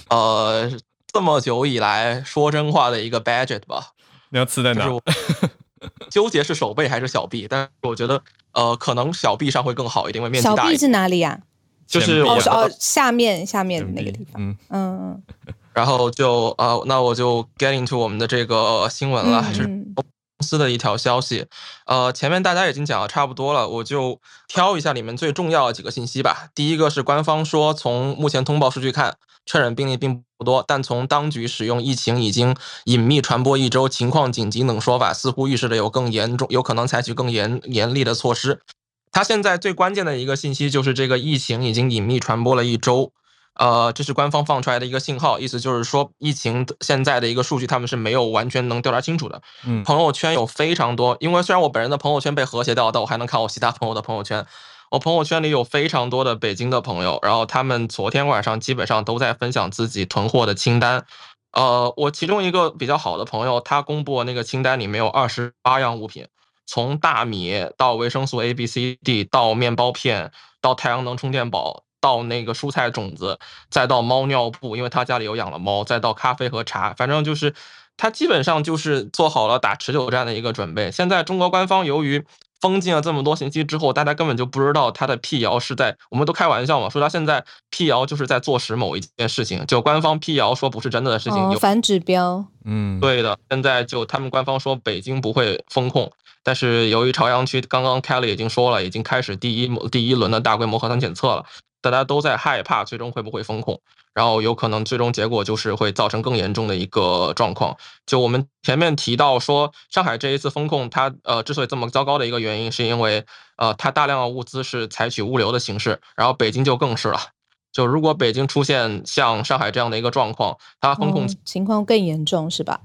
呃，这么久以来说真话的一个 badget 吧。你要刺在哪？纠结是手背还是小臂，但是我觉得，呃，可能小臂上会更好一点，因为面积大一点。小臂是哪里呀？就是哦哦，下面下面那个地方。嗯嗯。[laughs] 然后就呃，那我就 get into 我们的这个新闻了，嗯、是公司的一条消息。呃，前面大家已经讲的差不多了，我就挑一下里面最重要的几个信息吧。第一个是官方说，从目前通报数据看。确诊病例并不多，但从当局使用疫情已经隐秘传播一周、情况紧急等说法，似乎预示着有更严重，有可能采取更严严厉的措施。他现在最关键的一个信息就是这个疫情已经隐秘传播了一周，呃，这是官方放出来的一个信号，意思就是说疫情现在的一个数据他们是没有完全能调查清楚的。嗯，朋友圈有非常多，因为虽然我本人的朋友圈被和谐掉，但我还能看我其他朋友的朋友圈。我朋友圈里有非常多的北京的朋友，然后他们昨天晚上基本上都在分享自己囤货的清单。呃，我其中一个比较好的朋友，他公布那个清单里面有二十八样物品，从大米到维生素 A、B、C、D，到面包片，到太阳能充电宝，到那个蔬菜种子，再到猫尿布，因为他家里有养了猫，再到咖啡和茶，反正就是他基本上就是做好了打持久战的一个准备。现在中国官方由于封禁了这么多信息之后，大家根本就不知道他的辟谣是在，我们都开玩笑嘛，说他现在辟谣就是在坐实某一件事情，就官方辟谣说不是真的的事情，有反指标。嗯，对的。现在就他们官方说北京不会封控，但是由于朝阳区刚刚 Kelly 已经说了，已经开始第一第一轮的大规模核酸检测了，大家都在害怕最终会不会封控。然后有可能最终结果就是会造成更严重的一个状况。就我们前面提到说，上海这一次封控，它呃之所以这么糟糕的一个原因，是因为呃它大量的物资是采取物流的形式，然后北京就更是了。就如果北京出现像上海这样的一个状况，它封控、嗯、情况更严重是吧？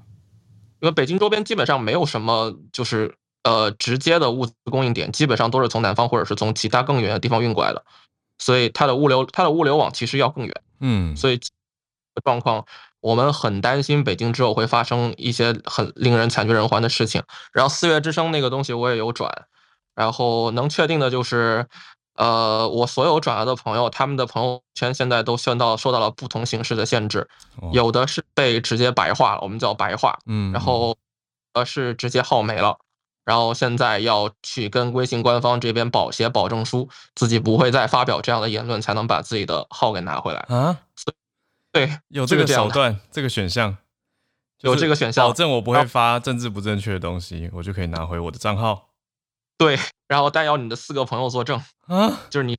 因为北京周边基本上没有什么就是呃直接的物资供应点，基本上都是从南方或者是从其他更远的地方运过来的，所以它的物流它的物流网其实要更远。嗯，所以状况，我们很担心北京之后会发生一些很令人惨绝人寰的事情。然后四月之声那个东西我也有转，然后能确定的就是，呃，我所有转来的朋友，他们的朋友圈现在都受到受到了不同形式的限制，有的是被直接白化了，我们叫白化，嗯，然后呃是直接号没了。然后现在要去跟微信官方这边保写保证书，自己不会再发表这样的言论，才能把自己的号给拿回来啊。对，有这个手段，这个选项，有这个选项，保证我不会发政治不正确的东西，我就可以拿回我的账号。对，然后带要你的四个朋友作证啊，就是你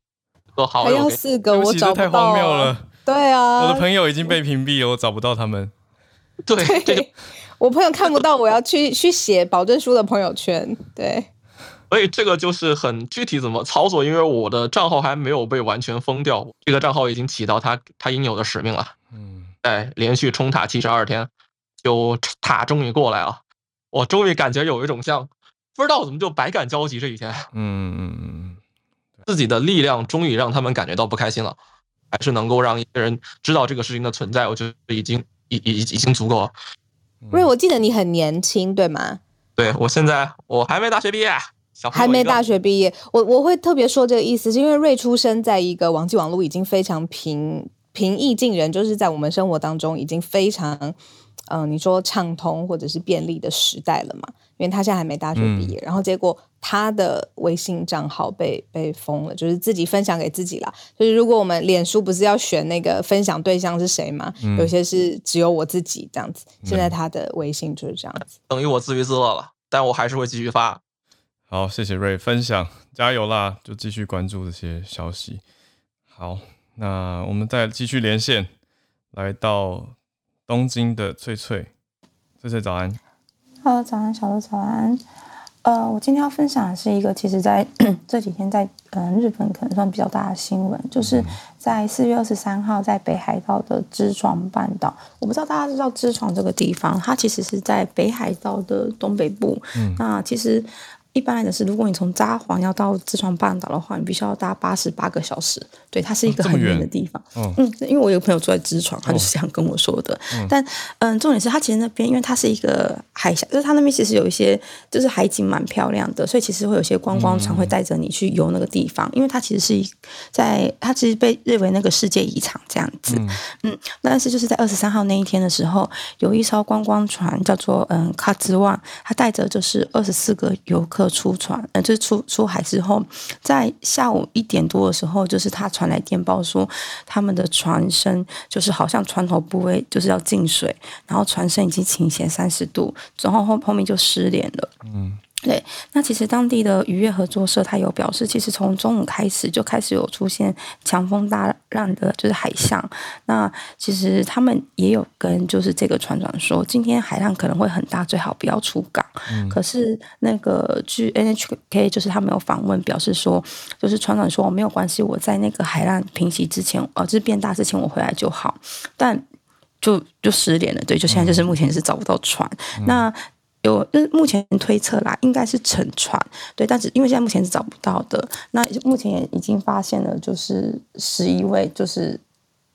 和好友。还要四个，我找不到。太荒谬了。对啊，我的朋友已经被屏蔽了，我找不到他们。对，[laughs] 对我朋友看不到，我要去 [laughs] 去写保证书的朋友圈。对，所以这个就是很具体怎么操作，因为我的账号还没有被完全封掉，这个账号已经起到它它应有的使命了。嗯，哎，连续冲塔七十二天，就塔终于过来了，我终于感觉有一种像不知道怎么就百感交集这一天。嗯嗯嗯，自己的力量终于让他们感觉到不开心了，还是能够让一个人知道这个事情的存在，我觉得已经。已已已经足够了。瑞，我记得你很年轻，对吗？对，我现在我还没大学毕业，小还没大学毕业。我我会特别说这个意思，是因为瑞出生在一个网际网络已经非常平平易近人，就是在我们生活当中已经非常嗯、呃，你说畅通或者是便利的时代了嘛。因为他现在还没大学毕业，嗯、然后结果他的微信账号被被封了，就是自己分享给自己啦。就是如果我们脸书不是要选那个分享对象是谁吗？嗯、有些是只有我自己这样子。现在他的微信就是这样子，等于我自娱自乐了，但我还是会继续发。好，谢谢瑞分享，加油啦！就继续关注这些消息。好，那我们再继续连线，来到东京的翠翠，翠翠早安。Hello，，早安，小鹿，早安。呃，我今天要分享的是一个，其实在 [clears throat] 这几天在嗯、呃、日本可能算比较大的新闻，就是在四月二十三号在北海道的知床半岛。我不知道大家知道知床这个地方，它其实是在北海道的东北部。嗯，那其实。一般来讲是，如果你从札幌要到知床半岛的话，你必须要搭八十八个小时。对，它是一个很远的地方。哦、嗯，因为我有个朋友住在知床，他就是这样跟我说的。哦、但嗯，重点是他其实那边，因为它是一个海峡，就是它那边其实有一些，就是海景蛮漂亮的，所以其实会有些观光船会带着你去游那个地方。嗯、因为它其实是在，它其实被认为那个世界遗产这样子。嗯，嗯，但是就是在二十三号那一天的时候，有一艘观光船叫做嗯卡兹万，它带着就是二十四个游客。出船，呃，就是出出海之后，在下午一点多的时候，就是他传来电报说，他们的船身就是好像船头部位就是要进水，然后船身已经倾斜三十度，然后后后面就失联了。嗯。对，那其实当地的渔业合作社，他有表示，其实从中午开始就开始有出现强风大浪的，就是海象。那其实他们也有跟就是这个船长说，今天海浪可能会很大，最好不要出港。嗯、可是那个据 NHK 就是他们有访问表示说，就是船长说没有关系，我在那个海浪平息之前，呃，就是变大之前我回来就好。但就就失联了，对，就现在就是目前是找不到船。嗯、那。有，就是目前推测啦，应该是沉船，对，但是因为现在目前是找不到的，那目前也已经发现了，就是十一位，就是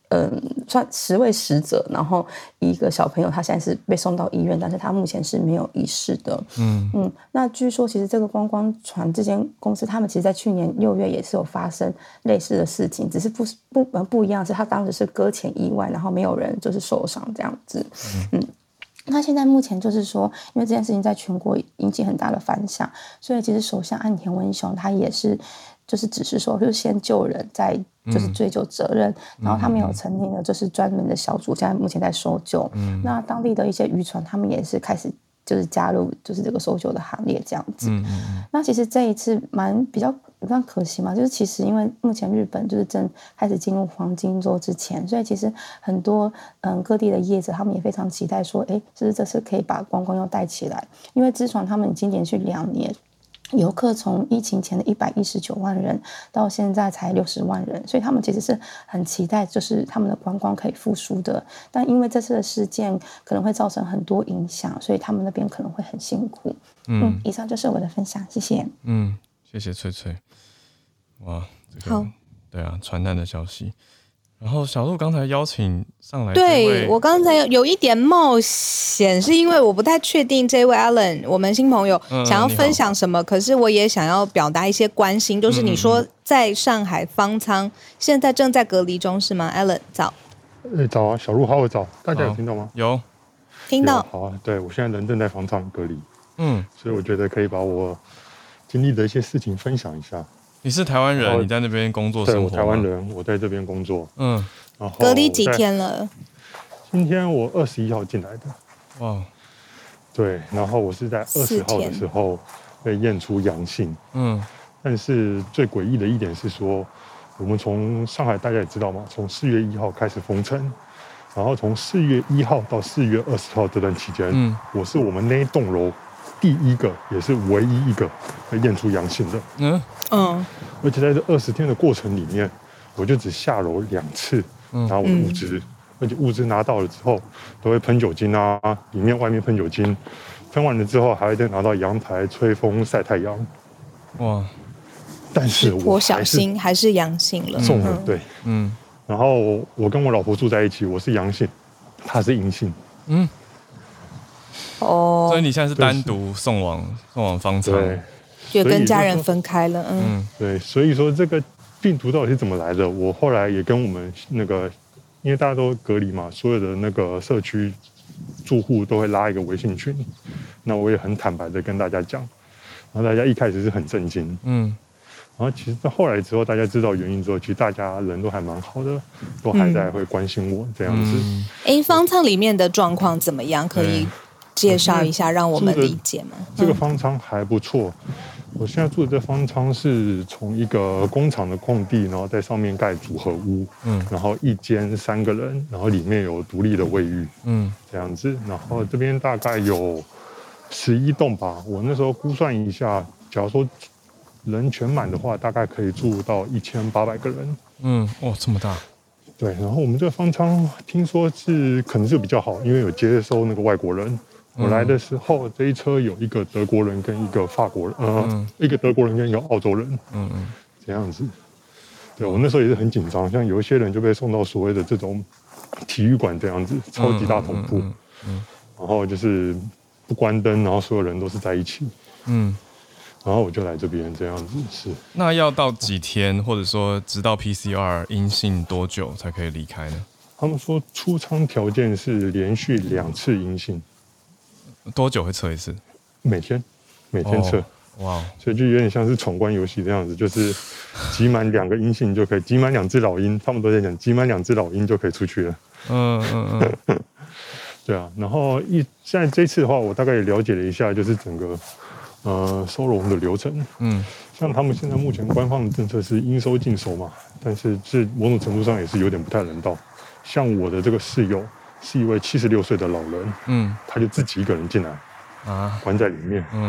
嗯，算十位死者，然后一个小朋友，他现在是被送到医院，但是他目前是没有意识的，嗯嗯，那据说其实这个观光船这间公司，他们其实在去年六月也是有发生类似的事情，只是不不不一样，是他当时是搁浅意外，然后没有人就是受伤这样子，嗯。嗯那现在目前就是说，因为这件事情在全国引起很大的反响，所以其实首相岸田文雄他也是，就是只是说，就先救人，再就是追究责任。嗯、然后他们有成立了就是专门的小组，现在目前在搜救。嗯、那当地的一些渔船，他们也是开始。就是加入就是这个搜救的行列这样子。那其实这一次蛮比较比较可惜嘛，就是其实因为目前日本就是正开始进入黄金周之前，所以其实很多嗯各地的业者他们也非常期待说，哎，是不是这次可以把观光又带起来？因为知床他们已经连续两年。游客从疫情前的一百一十九万人到现在才六十万人，所以他们其实是很期待，就是他们的观光可以复苏的。但因为这次的事件可能会造成很多影响，所以他们那边可能会很辛苦。嗯，嗯，以上就是我的分享，谢谢。嗯，谢谢翠翠。哇，这个好对啊，传单的消息。然后小鹿刚才邀请上来，对我刚才有一点冒险，是因为我不太确定这位 Allen 我们新朋友想要分享什么，嗯、可是我也想要表达一些关心，就是你说在上海方舱现在正在隔离中是吗？Allen 早，哎早啊，小鹿好，我早，大家有听到吗？有，听到。好啊，对我现在人正在方舱隔离，嗯，所以我觉得可以把我经历的一些事情分享一下。你是台湾人，你在那边工作生活？对，我台湾人，我在这边工作。嗯，然后隔离几天了？今天我二十一号进来的。哇，对，然后我是在二十号的时候被验出阳性。嗯，但是最诡异的一点是说，我们从上海大家也知道嘛，从四月一号开始封城，然后从四月一号到四月二十号这段期间，嗯，我是我们那一栋楼第一个也是唯一一个被验出阳性的。嗯嗯，而且在这二十天的过程里面，我就只下楼两次拿我的物资。嗯而且物资拿到了之后，都会喷酒精啊，里面外面喷酒精，喷完了之后还会再拿到阳台吹风晒太阳。哇！但是我小心还是阳性了。中了，对，嗯。然后我跟我老婆住在一起，我是阳性，她是阴性。嗯。哦。所以你现在是单独送往送往方舱，对，就跟家人分开了。嗯。对，所以说这个病毒到底是怎么来的？我后来也跟我们那个。因为大家都隔离嘛，所有的那个社区住户都会拉一个微信群，那我也很坦白的跟大家讲，然后大家一开始是很震惊，嗯，然后其实到后来之后，大家知道原因之后，其实大家人都还蛮好的，都还在会关心我这样子。哎，方舱里面的状况怎么样？可以介绍一下，让我们理解吗？这个方舱还不错。我现在住的这方舱是从一个工厂的空地，然后在上面盖组合屋，嗯，然后一间三个人，然后里面有独立的卫浴，嗯，这样子，然后这边大概有十一栋吧。我那时候估算一下，假如说人全满的话，大概可以住到一千八百个人。嗯，哇，这么大。对，然后我们这个方舱听说是可能是比较好，因为有接收那个外国人。我来的时候，这一车有一个德国人跟一个法国人，呃，嗯、一个德国人跟一个澳洲人，嗯嗯，这样子。对，我那时候也是很紧张，像有一些人就被送到所谓的这种体育馆这样子，超级大同步，嗯，嗯，嗯，然后就是不关灯，然后所有人都是在一起，嗯，然后我就来这边这样子是。那要到几天，或者说直到 PCR 阴性多久才可以离开呢？他们说出舱条件是连续两次阴性。多久会测一次？每天，每天测。哇、oh, 所以就有点像是闯关游戏这样子，就是集满两个阴性就可以，集满两只老鹰，他们都在讲，集满两只老鹰就可以出去了。嗯嗯嗯。[laughs] 对啊，然后一现在这次的话，我大概也了解了一下，就是整个呃收容的流程。嗯，像他们现在目前官方的政策是应收尽收嘛，但是这某种程度上也是有点不太人道。像我的这个室友。是一位七十六岁的老人，嗯，他就自己一个人进来，啊，关在里面，嗯，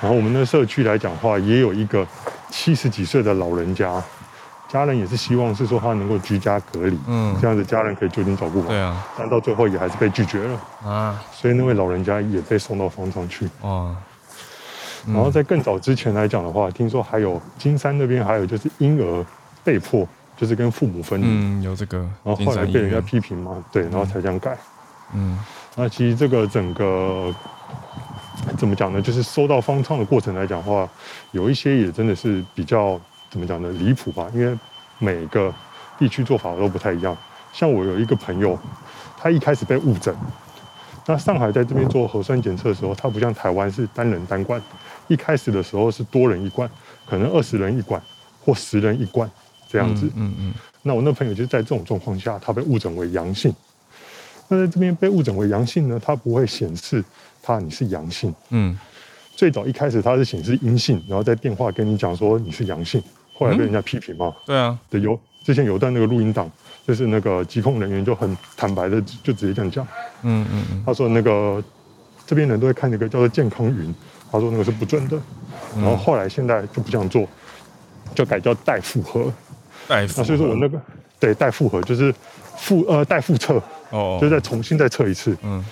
然后我们的社区来讲的话，也有一个七十几岁的老人家，家人也是希望是说他能够居家隔离，嗯，这样子家人可以就近照顾嘛，对啊，但到最后也还是被拒绝了，啊，所以那位老人家也被送到方舱去，啊，然后在更早之前来讲的话，听说还有金山那边还有就是婴儿被迫。就是跟父母分离，嗯，有这个，然后后来被人家批评嘛，对，然后才这样改，嗯，那其实这个整个怎么讲呢？就是收到方舱的过程来讲的话，有一些也真的是比较怎么讲呢？离谱吧，因为每个地区做法都不太一样。像我有一个朋友，他一开始被误诊，那上海在这边做核酸检测的时候，它不像台湾是单人单罐，一开始的时候是多人一罐，可能二十人一罐或十人一罐。这样子，嗯嗯，嗯，那我那朋友就是在这种状况下，他被误诊为阳性。那在这边被误诊为阳性呢，他不会显示他你是阳性，嗯，最早一开始他是显示阴性，然后在电话跟你讲说你是阳性，后来被人家批评嘛，嗯、对啊，对，有之前有段那个录音档，就是那个疾控人员就很坦白的就直接这样讲，嗯嗯嗯，他说那个这边人都会看那个叫做健康云，他说那个是不准的，然后后来现在就不这样做，就改叫带负荷。带负，所以说我那个对带负荷就是复呃带复测哦，就再重新再测一次。嗯，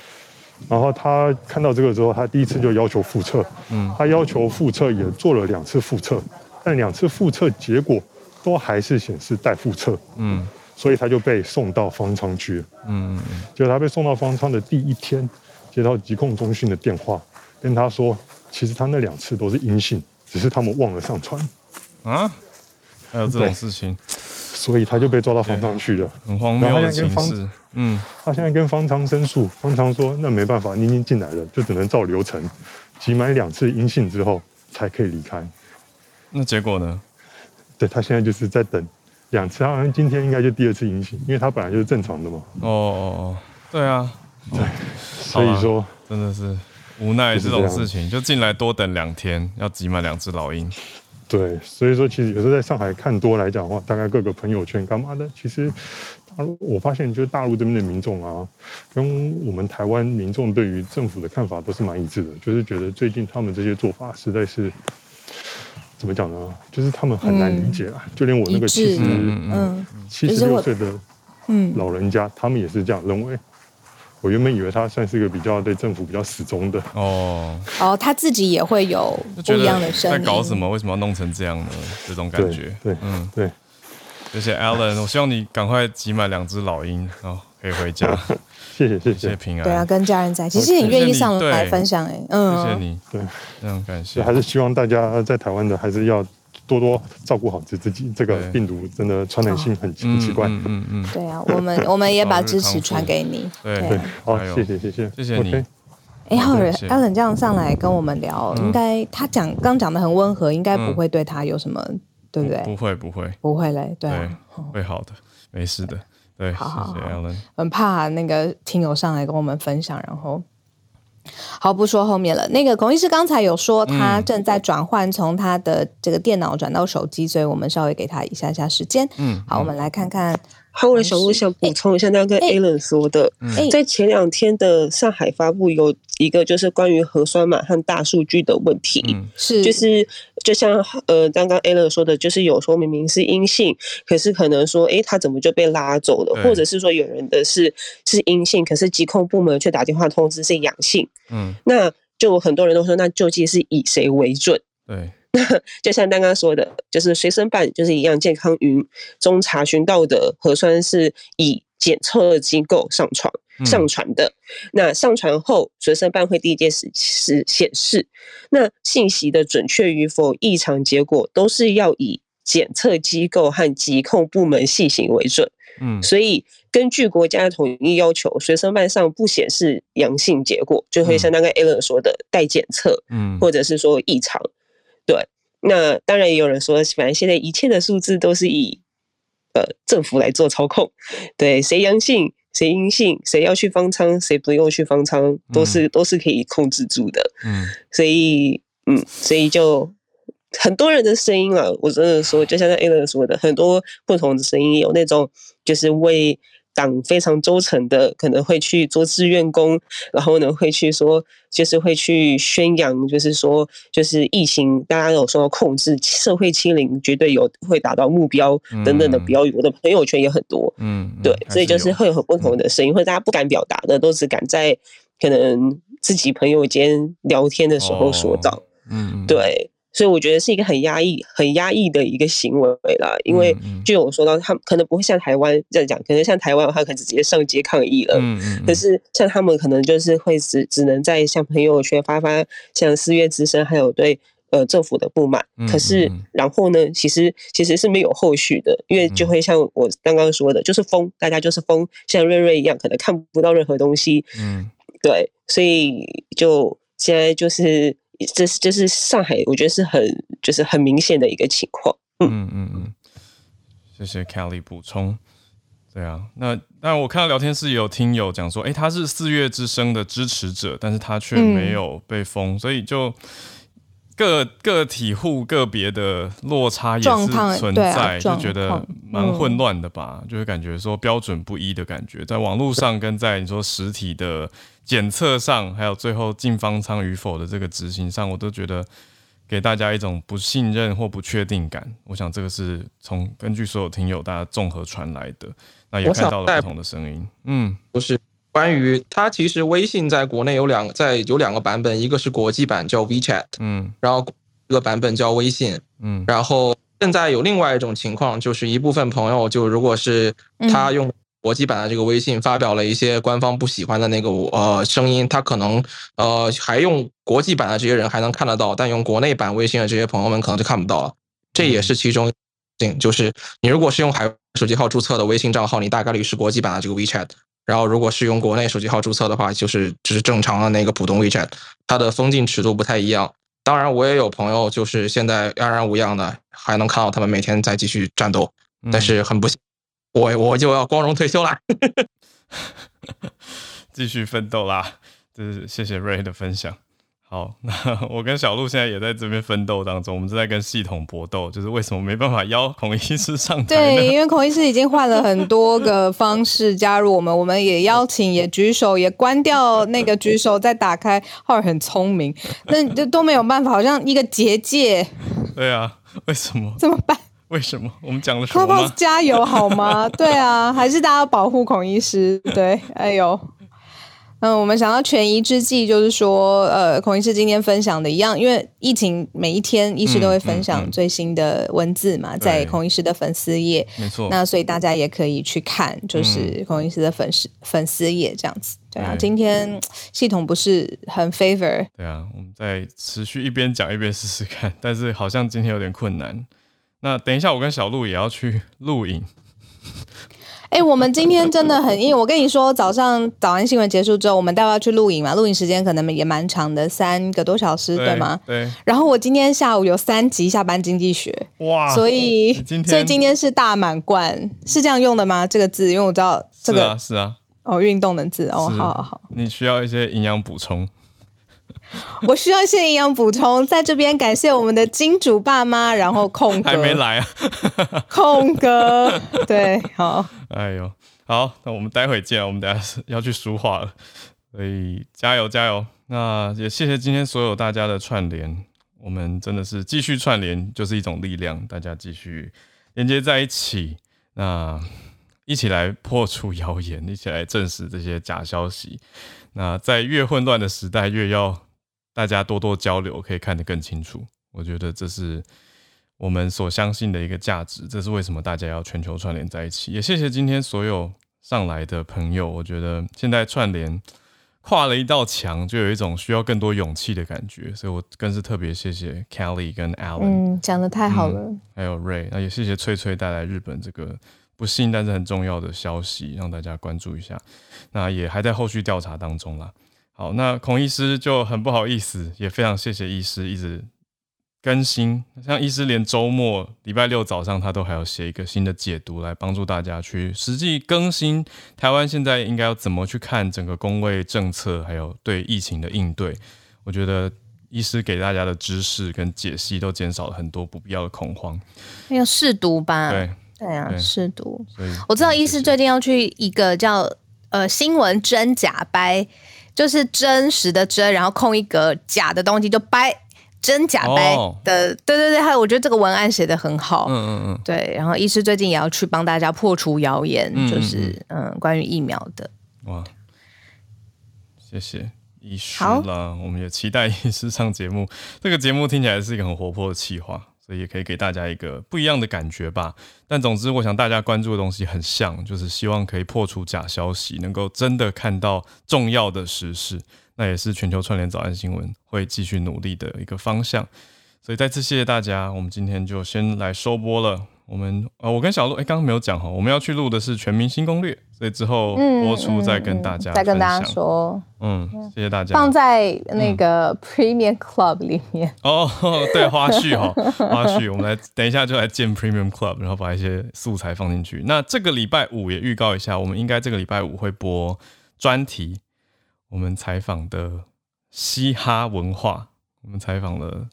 然后他看到这个之后，他第一次就要求复测。嗯，他要求复测也做了两次复测，但两次复测结果都还是显示带复测。嗯，所以他就被送到方舱去了。嗯嗯嗯。结果他被送到方舱的第一天，接到疾控中心的电话，跟他说，其实他那两次都是阴性，只是他们忘了上传。啊？还有这种事情，所以他就被抓到方舱去了，很荒谬的情势。嗯，他现在跟方舱申诉，方舱说那没办法，你已经进来了，就只能照流程，集满两次阴性之后才可以离开。那结果呢？对，他现在就是在等两次，好像今天应该就第二次阴性，因为他本来就是正常的嘛。哦哦哦，对啊，对，所以说真的是无奈这种事情，就进来多等两天，要挤满两只老鹰。对，所以说其实有时候在上海看多来讲的话，大概各个朋友圈干嘛的，其实大陆我发现就是大陆这边的民众啊，跟我们台湾民众对于政府的看法都是蛮一致的，就是觉得最近他们这些做法实在是怎么讲呢？就是他们很难理解啊，嗯、就连我那个七十嗯七十六岁的嗯老人家，他们也是这样认为。我原本以为他算是一个比较对政府比较始终的哦哦，他自己也会有不一样的声音。在搞什么？为什么要弄成这样呢？这种感觉，对，对嗯，对。谢谢 Alan，我希望你赶快集满两只老鹰，然哦，可以回家。[laughs] 谢谢谢谢，谢谢平安。对啊，跟家人在一起。其实你愿意上来分享，哎，嗯，谢谢你，对，非常感谢。还是希望大家在台湾的还是要。多多照顾好自自己，这个病毒真的传染性很很奇怪。嗯嗯嗯，对啊，我们我们也把支持传给你。[laughs] 对对，好，谢谢谢谢谢谢你。哎，浩尔，Alan 这样上来跟我们聊，应该他讲刚讲的很温和，应该不会对他有什么，对不对？不会不会不会嘞，对，会好的，没事的。对，谢谢 Alan。很怕那个听友上来跟我们分享，然后。好，不说后面了。那个孔医师刚才有说，他正在转换从他的这个电脑转到手机，所以我们稍微给他一下下时间。嗯，好，我们来看看。还有小路想补充一下，那个 Alan 说的，在前两天的上海发布有一个就是关于核酸码和大数据的问题，是。就是就像呃刚刚 Alan 说的，就是有说明明是阴性，可是可能说哎他怎么就被拉走了，或者是说有人的是是阴性，可是疾控部门却打电话通知是阳性，嗯，那就很多人都说那究竟是以谁为准？对。[laughs] 就像刚刚说的，就是随身办就是一样，健康云中查询到的核酸是以检测机构上传上传的。那上传后，随身办会第一件事是显示，那信息的准确与否、异常结果都是要以检测机构和疾控部门细行为准。嗯，所以根据国家的统一要求，随身办上不显示阳性结果，就会像刚刚 Alan 说的待检测，嗯，或者是说异常。对，那当然也有人说，反正现在一切的数字都是以呃政府来做操控，对，谁阳性谁阴性，谁要去方舱，谁不用去方舱，都是、嗯、都是可以控制住的。嗯，所以嗯，所以就很多人的声音啊，我真的说，就像那 Alan 说的，很多不同的声音，有那种就是为。党非常忠诚的，可能会去做志愿工，然后呢，会去说，就是会去宣扬，就是说，就是疫情，大家有说控制社会清零，绝对有会达到目标等等的标语。我的朋友圈也很多，嗯，对，所以就是会有很不同的声音，或者大家不敢表达的，都只敢在可能自己朋友间聊天的时候说到，嗯，对。所以我觉得是一个很压抑、很压抑的一个行为啦，因为就我说到，他们可能不会像台湾这样讲，可能像台湾的话，可能直接上街抗议了。嗯嗯。可是像他们可能就是会只只能在像朋友圈发发像四月之声，还有对呃政府的不满。可是然后呢，其实其实是没有后续的，因为就会像我刚刚说的，就是封，大家就是封，像瑞瑞一样，可能看不到任何东西。嗯。对，所以就现在就是。这是就是上海，我觉得是很就是很明显的一个情况。嗯嗯嗯，谢谢 Kelly 补充。对啊，那那我看到聊天室有听友讲说，哎，他是四月之声的支持者，但是他却没有被封，嗯、所以就个个体户个别的落差也是存在，啊、就觉得蛮混乱的吧，嗯、就会感觉说标准不一的感觉，在网络上跟在你说实体的。检测上，还有最后进方舱与否的这个执行上，我都觉得给大家一种不信任或不确定感。我想这个是从根据所有听友大家综合传来的，那也看到了不同的声音。嗯，不是关于它，其实微信在国内有两在有两个版本，一个是国际版叫 WeChat，嗯，然后一个版本叫微信，嗯，然后现在有另外一种情况，就是一部分朋友就如果是他用。国际版的这个微信发表了一些官方不喜欢的那个呃声音，他可能呃还用国际版的这些人还能看得到，但用国内版微信的这些朋友们可能就看不到了。这也是其中，就是你如果是用海外手机号注册的微信账号，你大概率是国际版的这个 WeChat；然后如果是用国内手机号注册的话，就是就是正常的那个普通 WeChat，它的封禁尺度不太一样。当然，我也有朋友就是现在安然无恙的，还能看到他们每天在继续战斗，但是很不幸。我我就要光荣退休了，[laughs] 继续奋斗啦！这是谢谢 Ray 的分享。好，[laughs] 那我跟小鹿现在也在这边奋斗当中，我们正在跟系统搏斗，就是为什么没办法邀孔医师上台？对，因为孔医师已经换了很多个方式加入我们，我们也邀请，也举手，也关掉那个举手，再打开，浩尔很聪明，那这都没有办法，好像一个结界。对啊，为什么？怎么办？为什么？我们讲了什么加油好吗？对啊，还是大家要保护孔医师？对，哎呦。嗯，我们想要权宜之计，就是说，呃，孔医师今天分享的一样，因为疫情每一天，医师都会分享最新的文字嘛，嗯嗯嗯、在孔医师的粉丝页，没错。那所以大家也可以去看，就是孔医师的粉丝、嗯、粉丝页这样子。对啊，今天系统不是很 favor。对啊，我们再持续一边讲一边试试看，但是好像今天有点困难。那等一下，我跟小鹿也要去录影。哎、欸，我们今天真的很硬。我跟你说，早上早安新闻结束之后，我们待会要去录影嘛，录影时间可能也蛮长的，三个多小时，对，吗？对。然后我今天下午有三集下班经济学，哇！所以，所以今天是大满贯，是这样用的吗？这个字，因为我知道这个是啊，是啊。哦，运动的字哦，好好好。你需要一些营养补充。[laughs] 我需要一些营养补充，在这边感谢我们的金主爸妈，然后空哥。还没来啊，[laughs] [laughs] 空哥对，好，哎呦，好，那我们待会见，我们等下要去书画了，所以加油加油，那也谢谢今天所有大家的串联，我们真的是继续串联就是一种力量，大家继续连接在一起，那一起来破除谣言，一起来证实这些假消息，那在越混乱的时代，越要。大家多多交流，可以看得更清楚。我觉得这是我们所相信的一个价值，这是为什么大家要全球串联在一起。也谢谢今天所有上来的朋友。我觉得现在串联跨了一道墙，就有一种需要更多勇气的感觉。所以我更是特别谢谢 Kelly 跟 Alan。嗯，讲的太好了。嗯，还有 Ray，那也谢谢翠翠带来日本这个不幸但是很重要的消息，让大家关注一下。那也还在后续调查当中啦。好，那孔医师就很不好意思，也非常谢谢医师一直更新。像医师连周末礼拜六早上他都还要写一个新的解读，来帮助大家去实际更新台湾现在应该要怎么去看整个公卫政策，还有对疫情的应对。我觉得医师给大家的知识跟解析都减少了很多不必要的恐慌。那个试读吧，对对啊，试读。我知道医师最近要去一个叫呃新闻真假掰。就是真实的真，然后空一格假的东西就掰，真假掰的，对对对，还有我觉得这个文案写的很好，嗯嗯嗯，对。然后医师最近也要去帮大家破除谣言，就是嗯关于疫苗的。哇，谢谢医师啦，我们也期待 [laughs] 医师上节目。这个节目听起来是一个很活泼的企划。所以也可以给大家一个不一样的感觉吧。但总之，我想大家关注的东西很像，就是希望可以破除假消息，能够真的看到重要的实事。那也是全球串联早安新闻会继续努力的一个方向。所以再次谢谢大家，我们今天就先来收播了。我们呃，我跟小鹿哎，刚刚没有讲哈，我们要去录的是全民新攻略，所以之后播出再跟大家、嗯嗯、再跟大家说，嗯，谢谢大家。放在那个 Premium Club 里面、嗯、哦，[laughs] 对，花絮哈，花絮，我们来等一下就来建 Premium Club，然后把一些素材放进去。那这个礼拜五也预告一下，我们应该这个礼拜五会播专题，我们采访的嘻哈文化，我们采访了。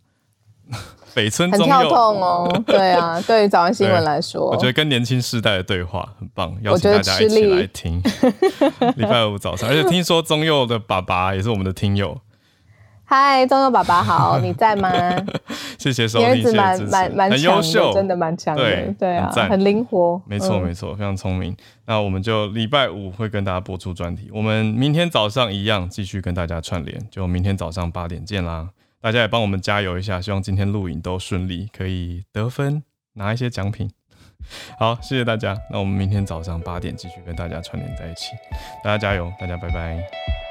[laughs] 北村宗佑很跳痛哦，[laughs] 对啊，[laughs] 对于早安新闻来说，我觉得跟年轻世代的对话很棒，邀请大家一起来听。礼拜五早上，而且听说宗佑的爸爸也是我们的听友。嗨，宗佑爸爸好，你在吗？谢谢收听，你儿子蛮蛮蛮很优秀，真的蛮强的，对对啊，很灵活，没错没错，非常聪明。那我们就礼拜五会跟大家播出专题，我们明天早上一样继续跟大家串联，就明天早上八点见啦。大家也帮我们加油一下，希望今天录影都顺利，可以得分，拿一些奖品。好，谢谢大家。那我们明天早上八点继续跟大家串联在一起，大家加油，大家拜拜。